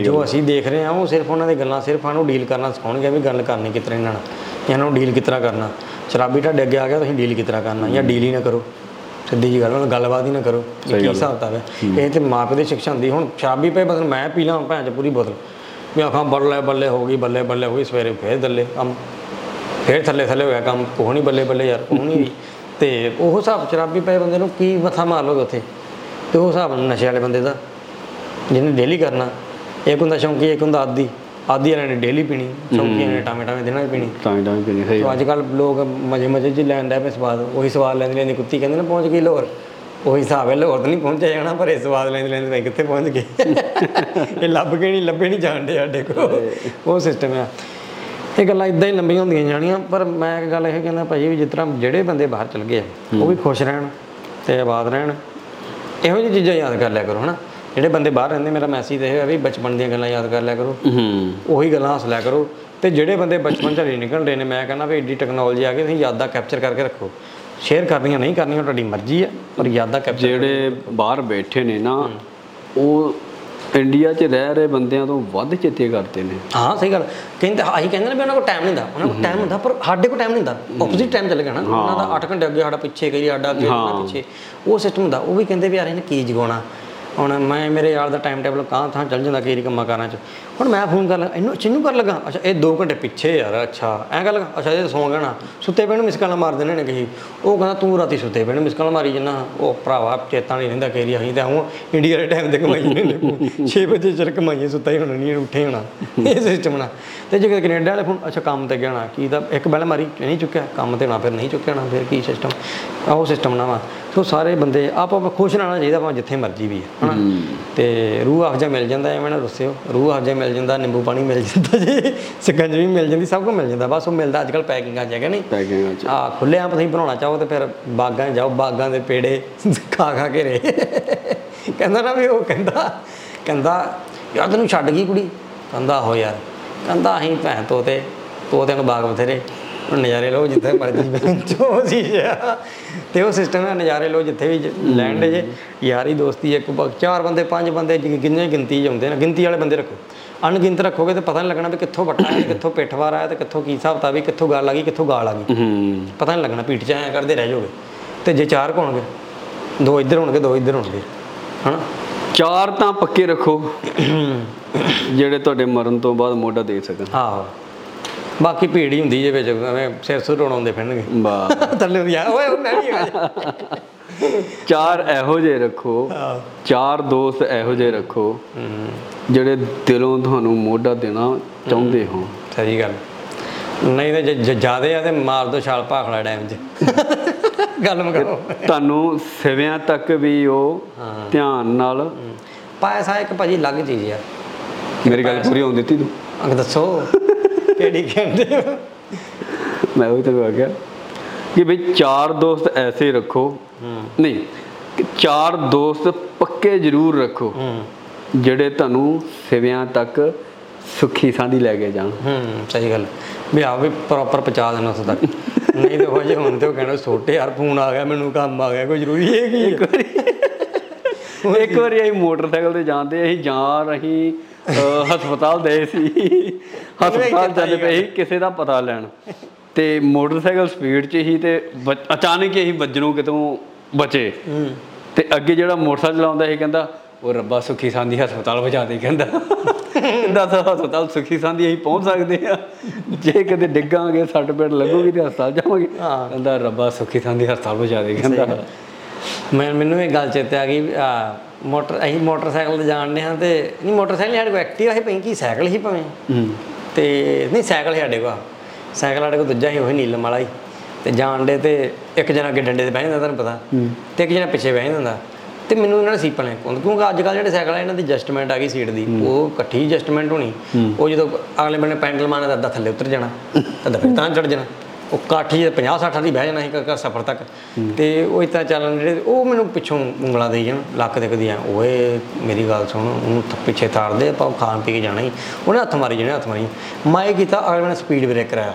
[SPEAKER 2] ਜੋ ਅਸੀਂ ਦੇਖ ਰਹੇ ਹਾਂ ਉਹ ਸਿਰਫ ਉਹਨਾਂ ਦੀ ਗੱਲਾਂ ਸਿਰਫ ਸਾਨੂੰ ਡੀਲ ਕਰਨਾ ਸਿਖਾਉਣਗੇ ਵੀ ਗੱਲ ਕਰਨੀ ਇਹਨਾਂ ਨਾਲ ਇਹਨਾਂ ਨੂੰ ਡੀਲ ਕਿਸ ਤਰ੍ਹਾਂ ਕਰਨਾ। ਸ਼ਰਾਬੀ ਤੁਹਾਡੇ ਅੱਗੇ ਆ ਗਿਆ ਤੁਸੀਂ ਡੀਲ ਕਿਸ ਤਰ੍ਹਾਂ ਕਰਨਾ? ਜਾਂ ਡੀਲ ਹੀ ਨਾ ਕਰੋ। ਸਿੱਧੀ ਜੀ ਗੱਲ ਨਾਲ ਗੱਲਬਾਤ ਹੀ ਨਾ ਕਰੋ। ਵੀ ਕੀ ਹਿਸਾਬ ਕਿਤਾਬ ਹੈ? ਇਹ ਤੇ ਮਾਪੇ ਦੀ ਸਿੱਖਿਆ ਹੁੰਦੀ। ਹੁਣ ਸ਼ਰਾਬੀ ਪਏ ਬਦਲ ਮੈਂ ਪੀ ਲਾਂ ਭੈਣ ਚ ਪੂਰੀ ਬੋਤਲ। ਵੀ ਆਖਾਂ ਬੱਲੇ ਬੱਲੇ ਹੋ ਗਈ ਬੱਲੇ ਬੱਲੇ ਹੋ ਗਈ ਸਵੇਰੇ ਫੇਰ ਦੱਲੇ ਕੰਮ। ਫੇਰ ਥੱਲੇ ਥੱਲੇ ਹੋਇਆ ਕੰਮ ਕੋਹ ਨਹੀਂ ਬੱਲੇ ਬੱਲੇ ਯਾਰ ਕੋਹ ਨਹੀਂ ਤੇ ਉਹ ਹਿਸਾਬ ਸ਼ਰਾਬੀ ਪਏ ਬੰਦੇ ਨੂੰ ਕੀ ਮੱਥਾ ਮਾਰ ਲੋਗੇ ਉੱਥੇ? ਤੇ ਉਹ ਹਿਸਾਬ ਨਸ਼ੇ ਵਾਲੇ ਬੰਦੇ ਦਾ ਜਿਹਨੇ ਡੇਲੀ ਕਰਨਾ। ਇੱਕ ਹੁੰਦਾ ਸ਼ੌਂਕੀ ਇੱਕ ਹੁੰਦਾ ਆਦੀ। ਆਦੀ ਵਾਲਿਆਂ ਨੇ ਡੇਲੀ ਪੀਣੀ ਸ਼ੌਂਕੀਆਂ ਨੇ ਟਾਵੇਂ ਟਾਵੇਂ ਦਿਨਾਂ ਪੀਣੀ।
[SPEAKER 1] ਹੀ ਤਾਂ ਹੀ ਪੀਣੀ ਸਹੀ
[SPEAKER 2] ਤੋ ਅੱਜ ਕੱਲ ਲੋਕ ਮਜੇ ਮਜੇ 'ਚ ਲੈਣ ਦਾ ਪਏ ਸਵਾਦ ਉਹੀ ਸਵਾਦ ਲੈਂਦੇ ਲੈਂਦੇ ਕੁੱਤੀ ਕਹਿੰਦੇ ਨਾ ਪਹੁੰਚ ਗਈ ਲਾਹੌਰ। ਉਹੀ ਹਿਸਾਬ ਹੈ ਲਾਹੌਰ ਤਾਂ ਨਹੀਂ ਪਹੁੰਚਿਆ ਜਾਣਾ ਪਰ ਇਹ ਸਵਾਦ ਲੈਂਦੇ ਲੈਂਦੇ ਮੈਂ ਕਿੱਥੇ ਪਹੁੰਚ ਗਏ? ਇਹ ਲੱਭ ਕੇ ਨਹੀਂ ਲੱਭੇ ਨਹੀਂ ਜਾਣਦੇ ਸਾਡੇ ਕੋਲ। ਉਹ ਸਿਸਟਮ ਆ ਇਹ ਗੱਲਾਂ ਇਦਾਂ ਹੀ ਲੰਬੀਆਂ ਹੁੰਦੀਆਂ ਜਾਣੀਆਂ ਪਰ ਮੈਂ ਇੱਕ ਗੱਲ ਇਹ ਕਹਿੰਦਾ ਭਾਈ ਵੀ ਜਿਸ ਤਰ੍ਹਾਂ ਜਿਹੜੇ ਬੰਦੇ ਬਾਹਰ ਚਲ ਗਏ ਉਹ ਵੀ ਖੁਸ਼ ਰਹਿਣ ਤੇ ਆਬਾਦ ਰਹਿਣ ਇਹੋ ਜਿਹੀ ਚੀਜ਼ਾਂ ਯਾਦ ਕਰ ਲਿਆ ਕਰੋ ਹਨਾ? ਜਿਹੜੇ ਬੰਦੇ ਬਾਹਰ ਰਹਿੰਦੇ ਮੇਰਾ ਮੈਸੇਜ ਇਹ ਹੈ ਵੀ ਬਚਪਨ ਦੀਆਂ ਗੱਲਾਂ ਯਾਦ ਕਰ ਲਿਆ ਕਰੋ।
[SPEAKER 1] ਹੂੰ।
[SPEAKER 2] ਉਹੀ ਗੱਲਾਂ ਹੱਸ ਲਿਆ ਕਰੋ। ਤੇ ਜਿਹੜੇ ਬੰਦੇ ਬਚਪਨ ਚ ਨਹੀਂ ਨਿਕਲ ਰਹੇ ਨੇ ਮੈਂ ਕਹਿੰਦਾ ਵੀ ਏਡੀ ਟੈਕਨੋਲੋਜੀ ਆ ਗਈ ਤੁਸੀਂ ਯਾਦਾਂ ਕੈਪਚਰ ਕਰਕੇ ਰੱਖੋ। ਸ਼ੇਅਰ ਕਰਨੀਆਂ ਨਹੀਂ ਕਰਨੀਆਂ ਤੁਹਾਡੀ ਮਰਜ਼ੀ ਹੈ ਪਰ ਯਾਦਾਂ ਕੈਪਚਰ
[SPEAKER 1] ਜਿਹੜੇ ਬਾਹਰ ਬੈਠੇ ਨੇ ਨਾ ਉਹ ਇੰਡੀਆ 'ਚ ਰਹਿ ਰਹੇ ਬੰਦਿਆਂ ਤੋਂ ਵੱਧ ਚੇਤੇ ਕਰਦੇ ਨੇ।
[SPEAKER 2] ਹਾਂ ਸਹੀ ਗੱਲ। ਕਹਿੰਦੇ ਆਹੀ ਕਹਿੰਦੇ ਨੇ ਵੀ ਉਹਨਾਂ ਕੋਲ ਟਾਈਮ ਨਹੀਂ ਹੁੰਦਾ ਉਹਨਾਂ ਕੋਲ ਟਾਈਮ ਹੁੰਦਾ ਪਰ ਸਾਡੇ ਕੋਲ ਟਾਈਮ ਨਹੀਂ ਹੁੰਦਾ। ਆਪੋਜ਼ਿਟ ਟਾਈਮ ਚੱਲ ਗਿਆ ਨਾ ਉਹਨਾਂ ਦਾ 8 ਘੰਟੇ ਅੱਗੇ ਸਾਡਾ ਪਿੱਛੇ ਕਈ ਸਾਡਾ ਅੱਗੇ ਉਹਨਾਂ ਪਿੱਛੇ। ਉਹ ਸਿਸਟਮ ਹੁੰਦਾ ਉਹ ਵੀ ਕਹਿੰਦੇ ਵੀ ਯਾਰ ਇਹਨੇ ਕੀ ਜਗਾਉਣਾ। ਹੁਣ ਮੈਂ ਮੇਰੇ ਯਾਰ ਦਾ ਟਾਈਮ ਟੇਬਲ ਕਾਂ ਥਾਂ ਚੱਲ ਜਾਂਦਾ ਕਈ ਕੰਮਾਂ ਕਾਰਾਂ ਚ। ਹੁਣ ਮੈਂ ਫੋਨ ਕਰ ਲਗਾ ਇਹਨੂੰ ਚਿੰਨੂ ਕਰ ਲਗਾ। ਅੱਛਾ ਇਹ 2 ਘੰਟੇ ਪਿੱਛੇ ਯਾਰ ਅੱਛਾ ਐਂ ਲਗਾ ਅੱਛਾ ਇਹ ਸੌਂ ਗਿਆ ਨਾ। ਸੁੱਤੇ ਨੂੰ ਮਿਸ ਕਾਲਾਂ ਮਾਰ ਦੇਣੇ ਨੇ ਕਹੀ। ਉਹ ਕਹਿੰਦਾ ਤੂੰ ਰਾਤੀ ਸੁੱਤੇ ਨੂੰ ਮਿਸ ਕਾਲਾਂ ਮਾਰੀ ਜੰਨਾ। ਉਹ ਭਰਾਵਾ ਚੇਤਾ ਨਹੀਂ ਰਹਿੰਦਾ ਕਈ ਅਸੀਂ ਤਾਂ ਹੁਣ ਇੰਡੀਆ ਦੇ ਟਾਈਮ ਤੇ ਕਮਾਈ ਨੇ 6 ਵਜੇ ਚਿਰ ਕਮਾਈਏ ਸੁੱਤਾ ਹੀ ਹੋਣਾ ਨਹੀਂ ਉੱਠੇ ਹੋਣਾ। ਇਹ ਸਿਸਟਮ ਨਾ। ਤੇ ਜੇ ਕੈਨੇਡਾ ਵਾਲੇ ਫੋਨ ਅੱਛਾ ਕੰਮ ਤੇ ਗਿਆ ਨਾ ਕੀ ਦਾ ਇੱਕ ਬੈਲ ਮਾਰੀ ਨਹੀਂ ਚੁੱਕਿਆ। ਕੰਮ ਤੇ ਨਾ ਫਿਰ ਨਹੀਂ ਚੁੱਕਿਆ ਨਾ ਫਿਰ ਕੀ ਸਿਸਟਮ ਆਹ ਸਿਸਟਮ ਨਾ ਵਾ। ਸੋ ਸਾਰੇ ਬੰਦੇ ਆਪ ਆਪ ਖੁਸ਼ ਰਹਿਣਾ ਚਾਹੀਦਾ ਭਾਵੇਂ ਜਿੱਥੇ ਮਰਜ਼ੀ ਵੀ ਹੈ ਹਨਾ? ਤੇ ਰੂਹ ਅਫਜਾ ਮਿਲ ਜਾਂਦਾ ਐਵੇਂ ਨਾ ਦੱਸਿਓ। ਰੂਹ ਅਫਜਾ ਮਿਲ ਜਾਂਦਾ ਨਿੰਬੂ ਪਾਣੀ ਮਿਲ ਜਾਂਦਾ ਜੀ ਸਿਕੰਜਵੀ ਮਿਲ ਜਾਂਦੀ ਸਭ ਕੁਝ ਮਿਲ ਜਾਂਦਾ ਬਸ ਉਹ ਮਿਲਦਾ ਅੱਜ ਕੱਲ ਪੈਕਿੰਗਾਂ 'ਚ ਹੈਗਾ ਨਹੀਂ।
[SPEAKER 1] ਪੈਕਿੰਗਾਂ 'ਚ।
[SPEAKER 2] ਆ ਖੁੱਲੇ ਆਪ ਤੁਸੀਂ ਬਣਾਉਣਾ ਚਾਹੋ ਤੇ ਫਿਰ ਬਾਗਾਂ ਜਾਓ ਬਾਗਾਂ ਦੇ ਪੇੜੇ ਖਾ ਖਾ ਕੇ ਰੇ ਕਹਿੰਦਾ ਨਾ ਵੀ ਉਹ ਕਹਿੰਦਾ ਕਹਿੰਦਾ ਯਾਰ ਤੈਨੂੰ ਛੱਡ ਗਈ ਕੁੜੀ। ਕਹਿੰਦਾ ਹੋ ਯਾਰ। ਕਹਿੰਦਾ ਅਸੀਂ ਭੈਣ ਤੋਤੇ ਤੋਤੇ ਨੂੰ ਬਾਗ ਬਥੇਰੇ ਨਜ਼ਾਰੇ ਲਓ ਜਿੱਥੇ ਮਰਜ਼ੀ ਜੋ ਸੀ ਤੇ ਉਹ ਸਿਸਟਮ ਹੈ ਨਜ਼ਾਰੇ ਲਓ ਜਿੱਥੇ ਵੀ ਦੇ ਜੇ। ਯਾਰੀ ਦੋਸਤੀ ਇੱਕ ਚਾਰ ਬੰਦੇ ਪੰਜ ਬੰਦੇ ਕਿੰਨੇ ਗਿਣਤੀ ਹੁੰਦੇ ਨੇ। ਗਿਣਤੀ ਵਾਲੇ ਬੰਦੇ ਰੱਖੋ। ਅਣਗਿਣਤ ਰੱਖੋਗੇ ਤੇ ਪਤਾ ਨਹੀਂ ਲੱਗਣਾ ਵੀ ਕਿੱਥੋਂ ਵੱਟਾ ਹੈ ਕਿੱਥੋਂ ਪਿੱਠਵਾਰ ਆਇਆ ਤੇ ਕਿੱਥੋਂ ਕੀ ਹਿਸਾਬ ਤਾ ਵੀ ਕਿੱਥੋਂ ਗੱਲ ਆ ਗਈ ਕਿੱਥੋਂ ਗਾਲ ਆ ਗਈ। ਪਤਾ ਨਹੀਂ ਲੱਗਣਾ ਪੀਠ 'ਚ ਐਂ ਕਰਦੇ ਰਹਿ ਜਾਓਗੇ। ਤੇ ਜੇ ਚਾਰ ਹੋਣਗੇ ਦੋ ਇੱਧਰ ਹੋਣਗੇ ਦੋ ਇੱਧਰ ਹੋਣਗੇ। ਹਨਾ?
[SPEAKER 1] ਚਾਰ ਤਾਂ ਪੱਕੇ ਰੱਖੋ। ਜਿਹੜੇ ਤੁਹਾਡੇ ਮਰਨ ਤੋਂ ਬਾਅਦ ਮੋਢਾ ਦੇ ਸਕਣ।
[SPEAKER 2] ਆਹੋ। ਬਾਕੀ ਭੀੜ ਹੀ ਹੁੰਦੀ ਜੇ ਵਿੱਚ ਐਵੇਂ ਸਿਰ ਸੁਰ ਰੋਣਾਉਂਦੇ ਫਿਰਨਗੇ।
[SPEAKER 1] ਬਾ
[SPEAKER 2] ਥੱਲੇ ਆ ਓਏ ਮੈਂ ਵੀ ਆ
[SPEAKER 1] ਚਾਰ ਇਹੋ ਜਿਹੇ ਰੱਖੋ। ਚਾਰ ਦੋਸਤ ਇਹੋ ਜਿਹੇ ਰੱਖੋ ਜਿਹੜੇ ਦਿਲੋਂ ਤੁਹਾਨੂੰ ਮੋਢਾ ਦੇਣਾ ਚਾਹੁੰਦੇ ਹੋ।
[SPEAKER 2] ਸਹੀ ਗੱਲ। ਨਹੀਂ ਤੇ ਜੇ ਜੇ ਜ਼ਿਆਦੇ ਆ ਤੇ ਮਾਰ ਦੋ ਛਾਲ ਭਾਖੜਾ ਡੈਮ 'ਚ। ਗੱਲ ਮਗਾਓ
[SPEAKER 1] ਤੁਹਾਨੂੰ ਸਿਵਿਆਂ ਤੱਕ ਵੀ ਉਹ ਧਿਆਨ ਨਾਲ
[SPEAKER 2] ਪੈਸਾ ਇੱਕ ਭਾਜੀ ਅਲੱਗ ਚੀਜ਼ ਆ।
[SPEAKER 1] ਮੇਰੀ ਗੱਲ ਪੂਰੀ ਹੋਣ ਦਿੱਤੀ ਤੂੰ।
[SPEAKER 2] ਅੰਗ ਦੱਸੋ। ਕਿਹੜੀ ਕਹਿੰਦੇ
[SPEAKER 1] ਮੈਂ ਉਹੀ ਤੈਨੂੰ ਆਖਿਆ ਕਿ ਬਈ ਚਾਰ ਦੋਸਤ ਐਸੇ ਰੱਖੋ। ਨਹੀਂ ਚਾਰ ਦੋਸਤ ਪੱਕੇ ਜ਼ਰੂਰ ਰੱਖੋ ਜਿਹੜੇ ਤੁਹਾਨੂੰ ਸਿਵਿਆਂ ਤੱਕ ਸੁੱਖੀ ਸਾਂਦੀ ਲੈ ਕੇ ਜਾਣ।
[SPEAKER 2] ਹੂੰ ਸਹੀ ਗੱਲ। ਵੀ ਆ ਵੀ ਪ੍ਰੋਪਰ ਪਹੁੰਚਾ ਦੇਣਾ ਉਸ ਤੱਕ। ਨਹੀਂ ਤੇ ਹੋ ਜੇ ਹੁਣ ਤੇ ਉਹ ਕਹਿੰਦਾ ਛੋਟੇ ਯਾਰ ਫੋਨ ਆ ਗਿਆ ਮੈਨੂੰ ਕੰਮ ਆ ਗਿਆ ਕੋਈ ਜ਼ਰੂਰੀ ਹੈ ਕੀ
[SPEAKER 1] ਇੱਕ ਵਾਰੀ ਇੱਕ ਵਾਰੀ ਅਸੀਂ ਮੋਟਰਸਾਈਕਲ ਤੇ ਜਾਂਦੇ ਅਸੀਂ ਜਾਂ ਰਹੀ ਹਸਪਤਾਲ ਦੇ ਸੀ। ਹਸਪਤਾਲ ਜਾਂਦੇ ਪਏ ਸੀ ਕਿਸੇ ਦਾ ਪਤਾ ਲੈਣ। ਤੇ ਮੋਟਰਸਾਈਕਲ ਸਪੀਡ 'ਚ ਹੀ ਤੇ ਅਚਾਨਕ ਹੀ ਵੱਜਣੋਂ ਕਿਤੋਂ ਬਚੇ।
[SPEAKER 2] ਹੂੰ।
[SPEAKER 1] ਤੇ ਅੱਗੇ ਜਿਹੜਾ ਮੋਟਰਸਾਈਕਲ ਚਲਾਉਂਦਾ ਸੀ ਕਹਿੰਦਾ ਉਹ ਰੱਬਾ ਸੁੱਖੀ ਸਾਂਦੀ ਹਸਪਤਾਲ ਵਜਾ ਦੇ ਕਹਿੰਦਾ। ਕਹਿੰਦਾ ਹਸਪਤਾਲ ਸੁੱਖੀ ਸਾਂਦੀ ਅਸੀਂ ਪਹੁੰਚ ਸਕਦੇ ਆ ਜੇ ਕਿਤੇ ਡਿੱਗਾਂਗੇ ਸੱਟ ਪੇਟ ਲੱਗੂਗੀ ਤੇ ਹਸਪਤਾਲ ਜਾਵਾਂਗੇ।
[SPEAKER 2] ਹਾਂ।
[SPEAKER 1] ਕਹਿੰਦਾ ਰੱਬਾ ਸੁੱਖੀ ਸਾਂਦੀ ਹਸਪਤਾਲ ਵਜਾ ਦੇ ਕਹਿੰਦਾ।
[SPEAKER 2] ਮੈਂ ਮੈਨੂੰ ਇਹ ਗੱਲ ਚੇਤੇ ਆ ਗਈ ਆ ਮੋਟਰ ਅਸੀਂ ਮੋਟਰਸਾਈਕਲ ਤੇ ਜਾਣਦੇ ਹਾਂ ਤੇ ਨਹੀਂ ਮੋਟਰਸਾਈਕਲ ਸਾਡੇ ਕੋਲ ਐਕਟਿਵਾ ਸੀ ਪੈਂਕੀ ਸਾਈਕਲ ਹੀ ਭਾਵੇਂ।
[SPEAKER 1] ਹੂੰ।
[SPEAKER 2] ਤੇ ਨਹੀਂ ਸਾਈਕਲ ਸਾਡੇ ਕੋਲ। ਸਾਈਕਲ ਸਾਡੇ ਕੋਲ ਦੂਜਾ ਸੀ ਉਹੀ ਨੀਲਮ ਵਾਲਾ ਹੀ। ਤੇ ਜਾਣਦੇ ਤੇ ਇੱਕ ਜਣਾ ਅੱਗੇ ਡੰਡੇ ਤੇ ਬਹਿ ਜਾਂਦਾ ਤੁਹਾਨੂੰ ਪਤਾ। ਤੇ ਇੱਕ ਜਣਾ ਪਿੱਛੇ ਬਹਿ ਜਾਂਦਾ। ਤੇ ਮੈਨੂੰ ਇਹਨਾਂ ਨੇ ਸੀਪਾਂ ਨੇ ਕਿਉਂਕਿ ਅੱਜ ਕੱਲ ਜਿਹੜੇ ਸਾਈਕਲ ਆ ਇਹਨਾਂ ਦੀ ਐਡਜਸਟਮੈਂਟ ਆ ਗਈ ਸੀਟ ਦੀ। ਉਹ ਇਕੱਠੀ ਐਡਜਸਟਮੈਂਟ ਹੋਣੀ। ਉਹ ਜਦੋਂ ਅਗਲੇ ਬੰਨੇ ਪੈਂਡਲ ਮਾਰਨਾ ਤਾਂ ਅੱਧਾ ਥੱਲੇ ਉਤਰ ਜਾਣਾ। ਤਾਂ ਫਿਰ ਤਾਂ ਚੜ ਜਾਣਾ। ਉਹ ਕਾਠੀ 50 60 ਦੀ ਬਹਿ ਜਾਣਾ ਸੀ ਘਰ ਸਫ਼ਰ ਤੱਕ। ਤੇ ਉਹ ਇਤਾਂ ਚੱਲਣ ਜਿਹੜੇ ਉਹ ਮੈਨੂੰ ਪਿੱਛੋਂ ਉਂਗਲਾਂ ਦੇਈ ਜਾਣ ਲੱਕ ਤੇ ਕਦੀ ਐ ਓਏ ਮੇਰੀ ਗੱਲ ਸੁਣ ਉਹਨੂੰ ਪਿੱਛੇ ਤਾਰਦੇ ਆਪਾਂ ਉਹ ਖਾਣ ਪੀ ਕੇ ਜਾਣਾ ਹੀ ਉਹਨੇ ਹੱਥ ਮਾਰੀ ਜਾਣੇ ਹੱਥ ਮਾਰੀ। ਮੈਂ ਇਹ ਕੀਤਾ ਅਗਲੇ ਨੇ ਸਪੀਡ ਬ੍ਰੇਕ ਕਰਾਇਆ।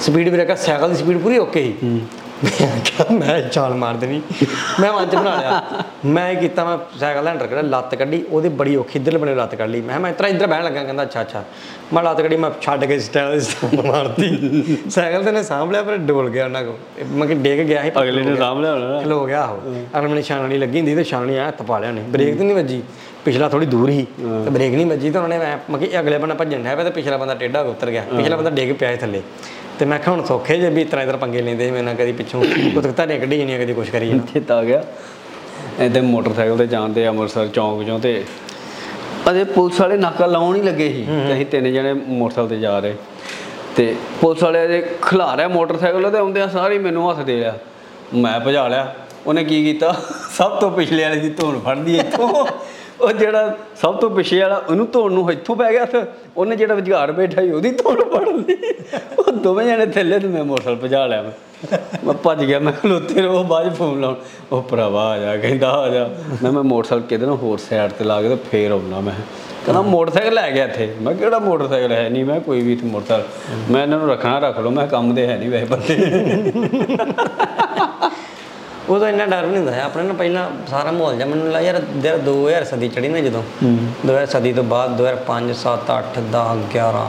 [SPEAKER 2] ਸਪੀਡ ਬ੍ਰੇਕਰ ਸਾਈਕਲ ਦੀ ਸਪੀਡ ਪੂਰੀ ਓਕੇ ਸੀ। ਮੈਂ ਕਿਹਾ ਮੈਂ ਛਾਲ ਮਾਰ ਦੇਣੀ। ਮੈਂ ਮਨ ਚ ਬਣਾ ਲਿਆ। ਮੈਂ ਕੀਤਾ ਮੈਂ ਸਾਈਕਲ ਹੈਂਡਲ ਕਰਿਆ ਲੱਤ ਕੱਢੀ ਉਹਦੇ ਬੜੀ ਔਖੀ ਇੱਧਰਲੇ ਬਣੇ ਲੱਤ ਕੱਢ ਲਈ। ਮੈਂ ਮੈਂ ਇਤਰਾ ਇੱਧਰ ਬਹਿਣ ਲੱਗਾ ਕਹਿੰਦਾ ਅੱਛਾ ਅੱਛਾ। ਮੈਂ ਲੱਤ ਕੱਢੀ ਮੈਂ ਛੱਡ ਕੇ ਸਟਾਈਲ ਮਾਰਤੀ। ਸਾਈਕਲ ਤੇ ਨੇ ਸਾਂਭ ਲਿਆ ਪਰ ਡੋਲ ਗਿਆ ਉਹਨਾਂ ਕੋ ਮੈਂ ਕਿ ਡਿੱਗ ਗਿਆ ਸੀ
[SPEAKER 1] ਅਗਲੇ ਨੇ ਸਾਂਭ ਲਿਆ ਹੋਣਾ
[SPEAKER 2] ਖਲੋ ਗਿਆ ਉਹ। ਅਗਲੇ ਮੈਨੂੰ ਛਾਣਣੀ ਲੱਗੀ ਹੁੰਦੀ ਤੇ ਛਾਣਣੀ ਆ ਹੱਥ ਪਾ ਲਿਆ ਨੇ ਬ੍ਰੇਕ ਤੇ ਨਹੀਂ ਵੱਜੀ। ਪਿਛਲਾ ਥੋੜੀ ਦੂਰ ਹੀ ਤੇ ਬ੍ਰੇਕ ਨਹੀਂ ਵੱਜੀ ਤਾਂ ਉਹਨੇ ਮੈਂ ਮੈਂ ਕਿ ਅਗਲੇ ਬੰਨੇ ਭੱਜਣ ਡਿਆ ਪਿਆ ਤੇ ਪਿਛਲਾ ਬੰਦਾ ਟੇਢਾ ਹੋ ਉਤਰ ਗਿਆ। ਪਿਛਲਾ ਬੰਦਾ ਡਿੱਗ ਪਿਆ ਥੱਲੇ। ਤੇ ਮੈਂ ਕਿਹਾ ਹੁਣ ਸੌਖੇ ਜੇ ਵੀ ਇਤਰਾ ਇਤਰਾ ਪੰਗੇ ਲੈਂਦੇ ਮੈਂ ਨਾ ਕਦੀ ਪਿੱਛੋਂ ਕੁਤਕਤਾ ਨੇ ਕੱਢੀ ਜਾਣੀ ਕਦੀ ਕੁਛ ਕਰੀ ਜਾਣਾ
[SPEAKER 1] ਚੇਤਾ ਆ ਗਿਆ। ਐਦਾਂ ਮੋਟਰਸਾਈਕਲ ਤੇ ਜਾਂਦੇ ਅੰਮ੍ਰਿਤਸਰ ਚੌਂਕ ਚੋਂ ਤੇ ਅਜੇ ਪੁਲਿਸ ਵਾਲੇ ਨਾਕਾ ਲਾਉਣ ਹੀ ਲੱਗੇ ਸੀ ਤੇ ਅਸੀਂ ਤਿੰਨ ਜਣੇ ਮੋਟਰਸਾਈਕਲ ਤੇ ਜਾ ਰਹੇ। ਤੇ ਪੁਲਿਸ ਵਾਲੇ ਅਜੇ ਖਿਲਾ ਰਿਹਾ ਮੋਟਰਸਾਈਕਲ ਤੇ ਆਉਂਦੇ ਆ ਸਾਰੇ ਮੈਨੂੰ ਹੱਥ ਦੇ ਲਿਆ। ਮੈਂ ਭਜਾ ਲਿਆ ਉਹਨੇ ਕੀ ਕੀਤਾ? ਸਭ ਤੋਂ ਪਿਛਲੇ ਵਾਲੇ ਦੀ ਧੌਣ ਫੜਦੀ ਇੱਥੋਂ। ਉਹ ਜਿਹੜਾ ਸਭ ਤੋਂ ਪਿਛੇ ਵਾਲਾ ਉਹਨੂੰ ਧੌਣ ਨੂੰ ਇੱਥੋਂ ਪੈ ਗਿਆ ਤੇ ਉਹਨੇ ਜਿਹੜਾ ਵਿਚਾਰ ਬੈਠਾ ਸੀ ਉਹਦੀ ਧੌਣ ਫੜ ਲਈ। ਉਹ ਦੋਵੇਂ ਜਣੇ ਥੱਲੇ ਤੇ ਮੈਂ ਮੋਟਰਸਾਈਕਲ ਭਜਾ ਲਿਆ। ਮੈਂ ਮੈਂ ਭੱਜ ਗਿਆ ਮੈਂ ਖਲੋਤੇ ਰਹੋ ਬਾਅਦ 'ਚ ਫੋਨ ਲਾਉਣ। ਉਹ ਭਰਾਵਾ ਆ ਜਾ ਕਹਿੰਦਾ ਆ ਜਾ। ਮੈਂ ਮੈਂ ਮੋਟਰਸਾਈਕਲ ਕਿਤੇ ਨਾ ਹੋਰ ਸਾਈਡ ਤੇ ਲਾ ਕੇ ਤੇ ਫੇਰ ਆਉਣਾ ਮੈਂ। ਕਹਿੰਦਾ ਮੋਟਰਸਾਈਕਲ ਲੈ ਗਿਆ ਇੱਥੇ। ਮੈਂ ਕਿਹਾ, ਕਿਹੜਾ ਮੋਟਰਸਾਈਕਲ ਹੈ ਨਹੀਂ? ਮੈਂ ਕੋਈ ਵੀ ਇੱਥੇ ਮੋਟਰਸਾਈਕਲ। ਮੈਂ ਇਹਨਾਂ ਨੂੰ ਰੱਖਣਾ ਰੱਖ ਲਓ। ਮੈਂ ਕੰਮ ਦੇ ਹੈ ਨਹੀਂ ਵੈਸੇ ਬੰਦੇ।
[SPEAKER 2] ਉਦੋਂ ਇੰਨਾ ਡਰ ਨਹੀਂ ਹੁੰਦਾ। ਆਪਣੇ ਨਾਲ ਪਹਿਲਾਂ ਸਾਰਾ ਮਾਹੌਲ ਜਿਹਾ ਮੈਨੂੰ ਲੱਗਾ ਯਾਰ ਦਰ 2000 ਸਦੀ ਚੜੀ ਨਾ ਜਦੋਂ। 2000 ਸਦੀ ਤੋਂ ਬਾਅਦ 2005 7 8 10 11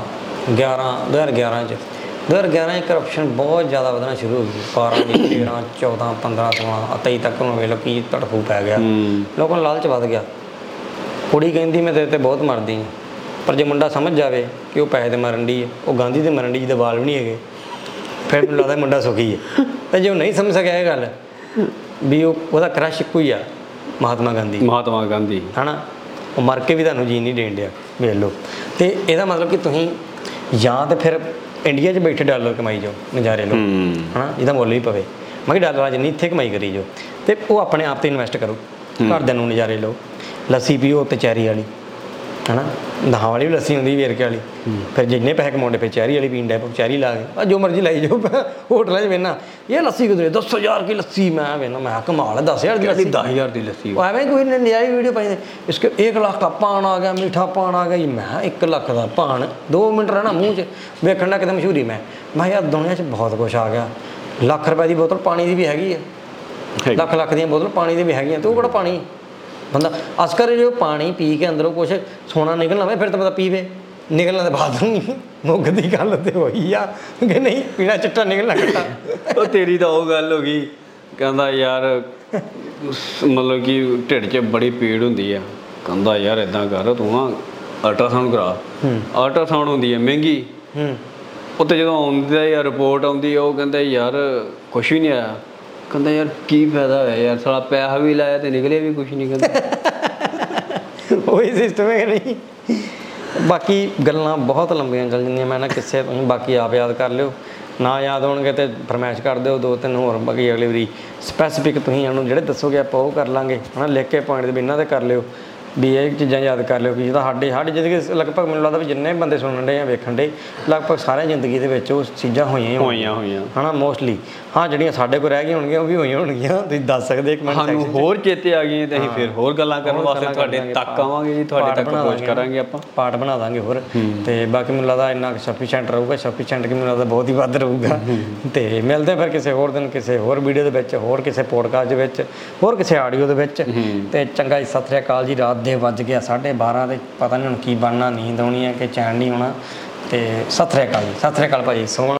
[SPEAKER 2] 11 2011 ਚ। 2011 ਚ ਕਰਪਸ਼ਨ ਬਹੁਤ ਜ਼ਿਆਦਾ ਵਧਣਾ ਸ਼ੁਰੂ ਹੋ ਗਈ। 12 ਦੀ 13 14 15 16 23 ਤੱਕ ਨੂੰ ਵੇਖ ਲਓ ਕੀ ਤੜਫੂ ਪੈ ਗਿਆ। ਲੋਕਾਂ ਨੂੰ ਲਾਲਚ ਵੱਧ ਗਿਆ। ਕੁੜੀ ਕਹਿੰਦੀ ਮੈਂ ਤੇਰੇ ਤੇ ਬਹੁਤ ਮਰਦੀ ਹਾਂ ਪਰ ਜੇ ਮੁੰਡਾ ਸਮਝ ਜਾਵੇ ਕਿ ਉਹ ਪੈਸੇ ਤੇ ਮਰਨ ਦੀ ਹੈ ਉਹ ਗਾਂਧੀ ਤੇ ਮਰਨ ਦੀ ਜਿਹਦੇ ਵਾਲ ਵੀ ਨਹੀਂ ਹੈਗੇ ਫਿਰ ਮੈਨੂੰ ਲੱਗਦਾ ਮੁੰਡਾ ਸੁਖੀ ਹੈ ਤੇ ਜੇ ਉਹ ਨਹੀਂ ਸਮਝ ਸਕਿਆ ਇਹ ਗੱਲ ਵੀ ਉਹ ਉਹਦਾ ਕ੍ਰਸ਼ ਇੱਕੋ ਹੀ ਆ ਮਹਾਤਮਾ ਗਾਂਧੀ।
[SPEAKER 1] ਮਹਾਤਮਾ ਗਾਂਧੀ।
[SPEAKER 2] ਹਨਾ? ਉਹ ਮਰ ਕੇ ਵੀ ਤੁਹਾਨੂੰ ਜੀਣ ਨਹੀਂ ਦੇਣ ਡਿਆ ਵੇਖ ਲਓ। ਤੇ ਇਹਦਾ ਮਤਲਬ ਕਿ ਤੁਸੀਂ ਜਾਂ ਤੇ ਫਿਰ ਇੰਡੀਆ 'ਚ ਬੈਠੇ ਡਾਲਰ ਕਮਾਈ ਜਾਓ ਨਜ਼ਾਰੇ ਲਓ। ਹਨਾ? ਜਿਹਦਾ ਮੁੱਲ ਵੀ ਪਵੇ। ਮੈਂ ਕਿ ਡਾਲਰਾਂ 'ਚ ਨਹੀਂ ਇੱਥੇ ਕਮਾਈ ਕਰੀ ਜਾਓ। ਤੇ ਉਹ ਆਪਣੇ ਆਪ ਤੇ ਇਨਵੈਸਟ ਕਰੋ। ਘਰਦਿਆਂ ਨੂੰ ਨਜ਼ਾਰੇ ਲਓ। ਲੱਸੀ ਪੀਓ ਤੇ ਚੈਰੀ ਵਾਲੀ। ਹਨਾ? ਦਹਾਂ ਵਾਲੀ ਵੀ ਲੱਸੀ ਹੁੰਦੀ ਵੇਰਕੇ ਵਾਲੀ। ਫਿਰ ਜਿੰਨੇ ਪੈਸੇ ਕਮਾਉਂਦੇ ਫਿਰ ਚੈਰੀ ਵਾਲੀ ਡੈ ਪਓ ਚੈਰੀ ਲਾ ਕੇ। ਆ ਜੋ ਮਰਜ਼ੀ ਲਾਈ ਜਾਓ ਹੋਟਲਾਂ 'ਚ ਵੇਨਾ ਇਹ ਲੱਸੀ ਕਿਧਰੇ? 10000 ਕੀ ਲੱਸੀ ਮੈਂ ਵੇਨਾ ਮੈਂ ਕਮਾਲ ਹੈ 10000 ਦੀ ਲੱਸੀ।
[SPEAKER 1] 10000 ਦੀ ਲੱਸੀ
[SPEAKER 2] ਉਹ ਐਵੇਂ ਕੋਈ ਨੇ ਨਿਆਈ ਵੀਡੀਓ ਪਾਈ ਇਸਕੇ 1 ਲੱਖ ਦਾ ਪਾਣ ਆ ਗਿਆ ਮਿੱਠਾ ਪਾਣ ਆ ਗਿਆ। ਜੀ ਮੈਂ 1 ਲੱਖ ਦਾ ਪਾਣ 2 ਮਿੰਟ ਰਹਿਣਾ ਮੂੰਹ 'ਚ। ਵੇਖਣ ਦਾ ਕਿਤੇ ਮਸ਼ਹੂਰੀ ਮੈਂ। ਮੈਂ ਯਾਰ ਦੁਨੀਆ 'ਚ ਬਹੁਤ ਕੁਝ ਆ ਗਿਆ। ਲੱਖ ਰੁਪਏ ਦੀ ਬੋਤਲ ਪਾਣੀ ਦੀ ਵੀ ਹੈਗੀ
[SPEAKER 1] ਹੈਗੀ।
[SPEAKER 2] ਲੱਖ ਲੱਖ ਦੀਆਂ ਬੋਤਲ ਪਾਣੀ ਦੀ ਵੀ ਹੈਗੀਆਂ। ਤੇ ਉਹ ਕਿਹੜਾ ਪਾਣੀ? ਬੰਦਾ ਅਸਕਰ ਜੋ ਪਾਣੀ ਪੀ ਕੇ ਅੰਦਰੋਂ ਕੁਝ ਸੋਨਾ ਨਿਕਲਣਾ ਹੋਵੇ ਫਿਰ ਤਾਂ ਬੰਦਾ ਪੀਵੇ। ਨਿਕਲਣਾ ਤੇ ਬਾਅਦ ਨੂੰ ਮੁੱਕ ਦੀ ਗੱਲ ਤੇ ਹੋਈ ਆ ਕਿ ਨਹੀਂ ਪੀਣਾ ਚਿੱਟਾ ਨਿਕਲਣਾ ਘੱਟਾ
[SPEAKER 1] ਉਹ ਤੇਰੀ ਤਾਂ ਉਹ ਗੱਲ ਹੋ ਗਈ ਕਹਿੰਦਾ ਯਾਰ ਮਤਲਬ ਕਿ ਢਿੱਡ 'ਚ ਬੜੀ ਪੀੜ ਹੁੰਦੀ ਆ। ਕਹਿੰਦਾ ਯਾਰ ਇਦਾਂ ਕਰ ਤੂੰ ਨਾ ਅਲਟਰਾਸਾਊਂਡ ਕਰਾ। ਅਲਟਰਾਸਾਊਂਡ ਹੁੰਦੀ ਹੈ ਮਹਿੰਗੀ।
[SPEAKER 2] ਹੂੰ।
[SPEAKER 1] ਉੱਤੇ ਜਦੋਂ ਆਉਂਦੀ ਆ ਰਿਪੋਰਟ ਆਉਂਦੀ ਆ ਉਹ ਕਹਿੰਦਾ ਯਾਰ ਕੁਝ ਵੀ ਨਹੀਂ ਆਇਆ। ਕਹਿੰਦਾ ਯਾਰ ਕੀ ਫਾਇਦਾ ਹੋਇਆ ਯਾਰ, ਸਾਲਾ ਪੈਸਾ ਵੀ ਲਾਇਆ ਤੇ ਨਿਕਲਿਆ ਵੀ ਕੁਝ ਨਹੀਂ ਕਹਿੰਦਾ।
[SPEAKER 2] ਉਹੀ ਸਿਸਟਮ ਹੈ ਕਿ ਨਹੀਂ? ਬਾਕੀ ਗੱਲਾਂ ਬਹੁਤ ਲੰਬੀਆਂ ਚੱਲ ਜਾਂਦੀਆਂ, ਮੈਂ ਨਾ ਕਿਸੇ ਤੁਸੀਂ ਬਾਕੀ ਆਪ ਯਾਦ ਕਰ ਲਿਓ। ਨਾ ਯਾਦ ਹੋਣਗੇ ਤੇ ਫਰਮਾਇਸ਼ ਕਰ ਦਿਓ ਦੋ ਤਿੰਨ ਹੋਰ, ਬਾਕੀ ਅਗਲੀ ਵਾਰੀ ਸਪੈਸੀਫਿਕ ਤੁਸੀਂ ਉਹਨੂੰ ਜਿਹੜੇ ਦੱਸੋਗੇ ਆਪਾਂ ਉਹ ਕਰ ਲਾਂਗੇ। ਹਨਾ, ਲਿਖ ਕੇ ਪੁਆਇੰਟ ਦੇ ਵੀ ਇਹਨਾਂ ਤੇ ਕਰ ਲਿਓ। ਵੀ ਇਹ ਚੀਜ਼ਾਂ ਯਾਦ ਕਰ ਲਿਓ ਕਿ ਜਿਹਦਾ ਸਾਡੇ ਸਾਡੀ ਜ਼ਿੰਦਗੀ ਲਗਭਗ ਮੈਨੂੰ ਲੱਗਦਾ ਵੀ ਜਿੰਨੇ ਬੰਦੇ ਸੁਣਨ ਦੇ ਆ ਵੇਖਣ ਦੇ ਲਗਭਗ ਸਾਰਿਆਂ ਜ਼ਿੰਦਗੀ ਦੇ ਵਿੱਚ ਉਹ ਚੀਜ਼ਾਂ ਹੋਈਆਂ ਹੀ
[SPEAKER 1] ਹੋਈਆਂ ਹੋਈਆਂ।
[SPEAKER 2] ਹਨਾ ਮੋਸਟਲੀ ਹਾਂ ਜਿਹੜੀਆਂ ਸਾਡੇ ਕੋਲ ਰਹਿ ਗਈਆਂ ਹੋਣਗੀਆਂ ਉਹ ਵੀ ਹੋਈਆਂ ਹੋਣਗੀਆਂ। ਤੁਸੀਂ ਦੱਸ ਸਕਦੇ ਇੱਕ ਮਿੰਟ
[SPEAKER 1] ਸਾਨੂੰ ਹੋਰ ਚੇਤੇ ਆ ਗਈਆਂ ਤੇ ਅਸੀਂ ਫਿਰ ਹੋਰ ਗੱਲਾਂ ਕਰਨ ਵਾਸਤੇ ਤੁਹਾਡੇ ਤੱਕ ਆਵਾਂਗੇ ਜੀ ਤੁਹਾਡੇ ਤੱਕ ਪਹੁੰਚ। ਕਰਾਂਗੇ ਆਪਾਂ।
[SPEAKER 2] ਪਾਰਟ ਬਣਾ ਦਾਂਗੇ ਹੋਰ। ਤੇ ਬਾਕੀ ਮੈਨੂੰ ਲੱਗਦਾ ਇੰਨਾ ਸਫੀਸ਼ੀਐਂਟ ਰਹੂਗਾ ਸਫੀਸ਼ੀਐਂਟ ਕਿ ਮੈਨੂੰ ਲੱਗਦਾ ਬਹੁਤ ਹੀ ਵੱਧ ਰਹੂਗਾ। ਤੇ ਮਿਲਦੇ ਫਿਰ ਕਿਸੇ ਹੋਰ ਦਿਨ ਕਿਸੇ ਹੋਰ ਵੀਡੀਓ ਦੇ ਵਿੱਚ ਹੋਰ ਕਿਸੇ ਪੋਡਕਾਸਟ ਦੇ ਵਿੱਚ ਹੋਰ ਕਿਸੇ ਆਡੀਓ ਦੇ ਵਿੱਚ। ਤੇ ਚੰਗਾ ਜੀ ਸਤਿ ਸ੍ਰੀ ਅਕਾਲ ਜੀ ਰਾਤ ਦੇ ਵੱਜ ਗਿਆ 12:30 ਤੇ ਪਤਾ ਨਹੀਂ ਹੁਣ ਕੀ ਬਣਨਾ, ਨੀਂਦ ਆਉਣੀ ਹੈ ਕਿ ਚੈਨ ਨਹੀਂ ਆਉਣਾ ਤੇ ਸਤਿ ਸ੍ਰੀ ਅਕਾਲ ਜੀ, ਸਤਿ ਸ੍ਰੀ ਅਕਾਲ ਭਾਈ ਸੋਹਣਾ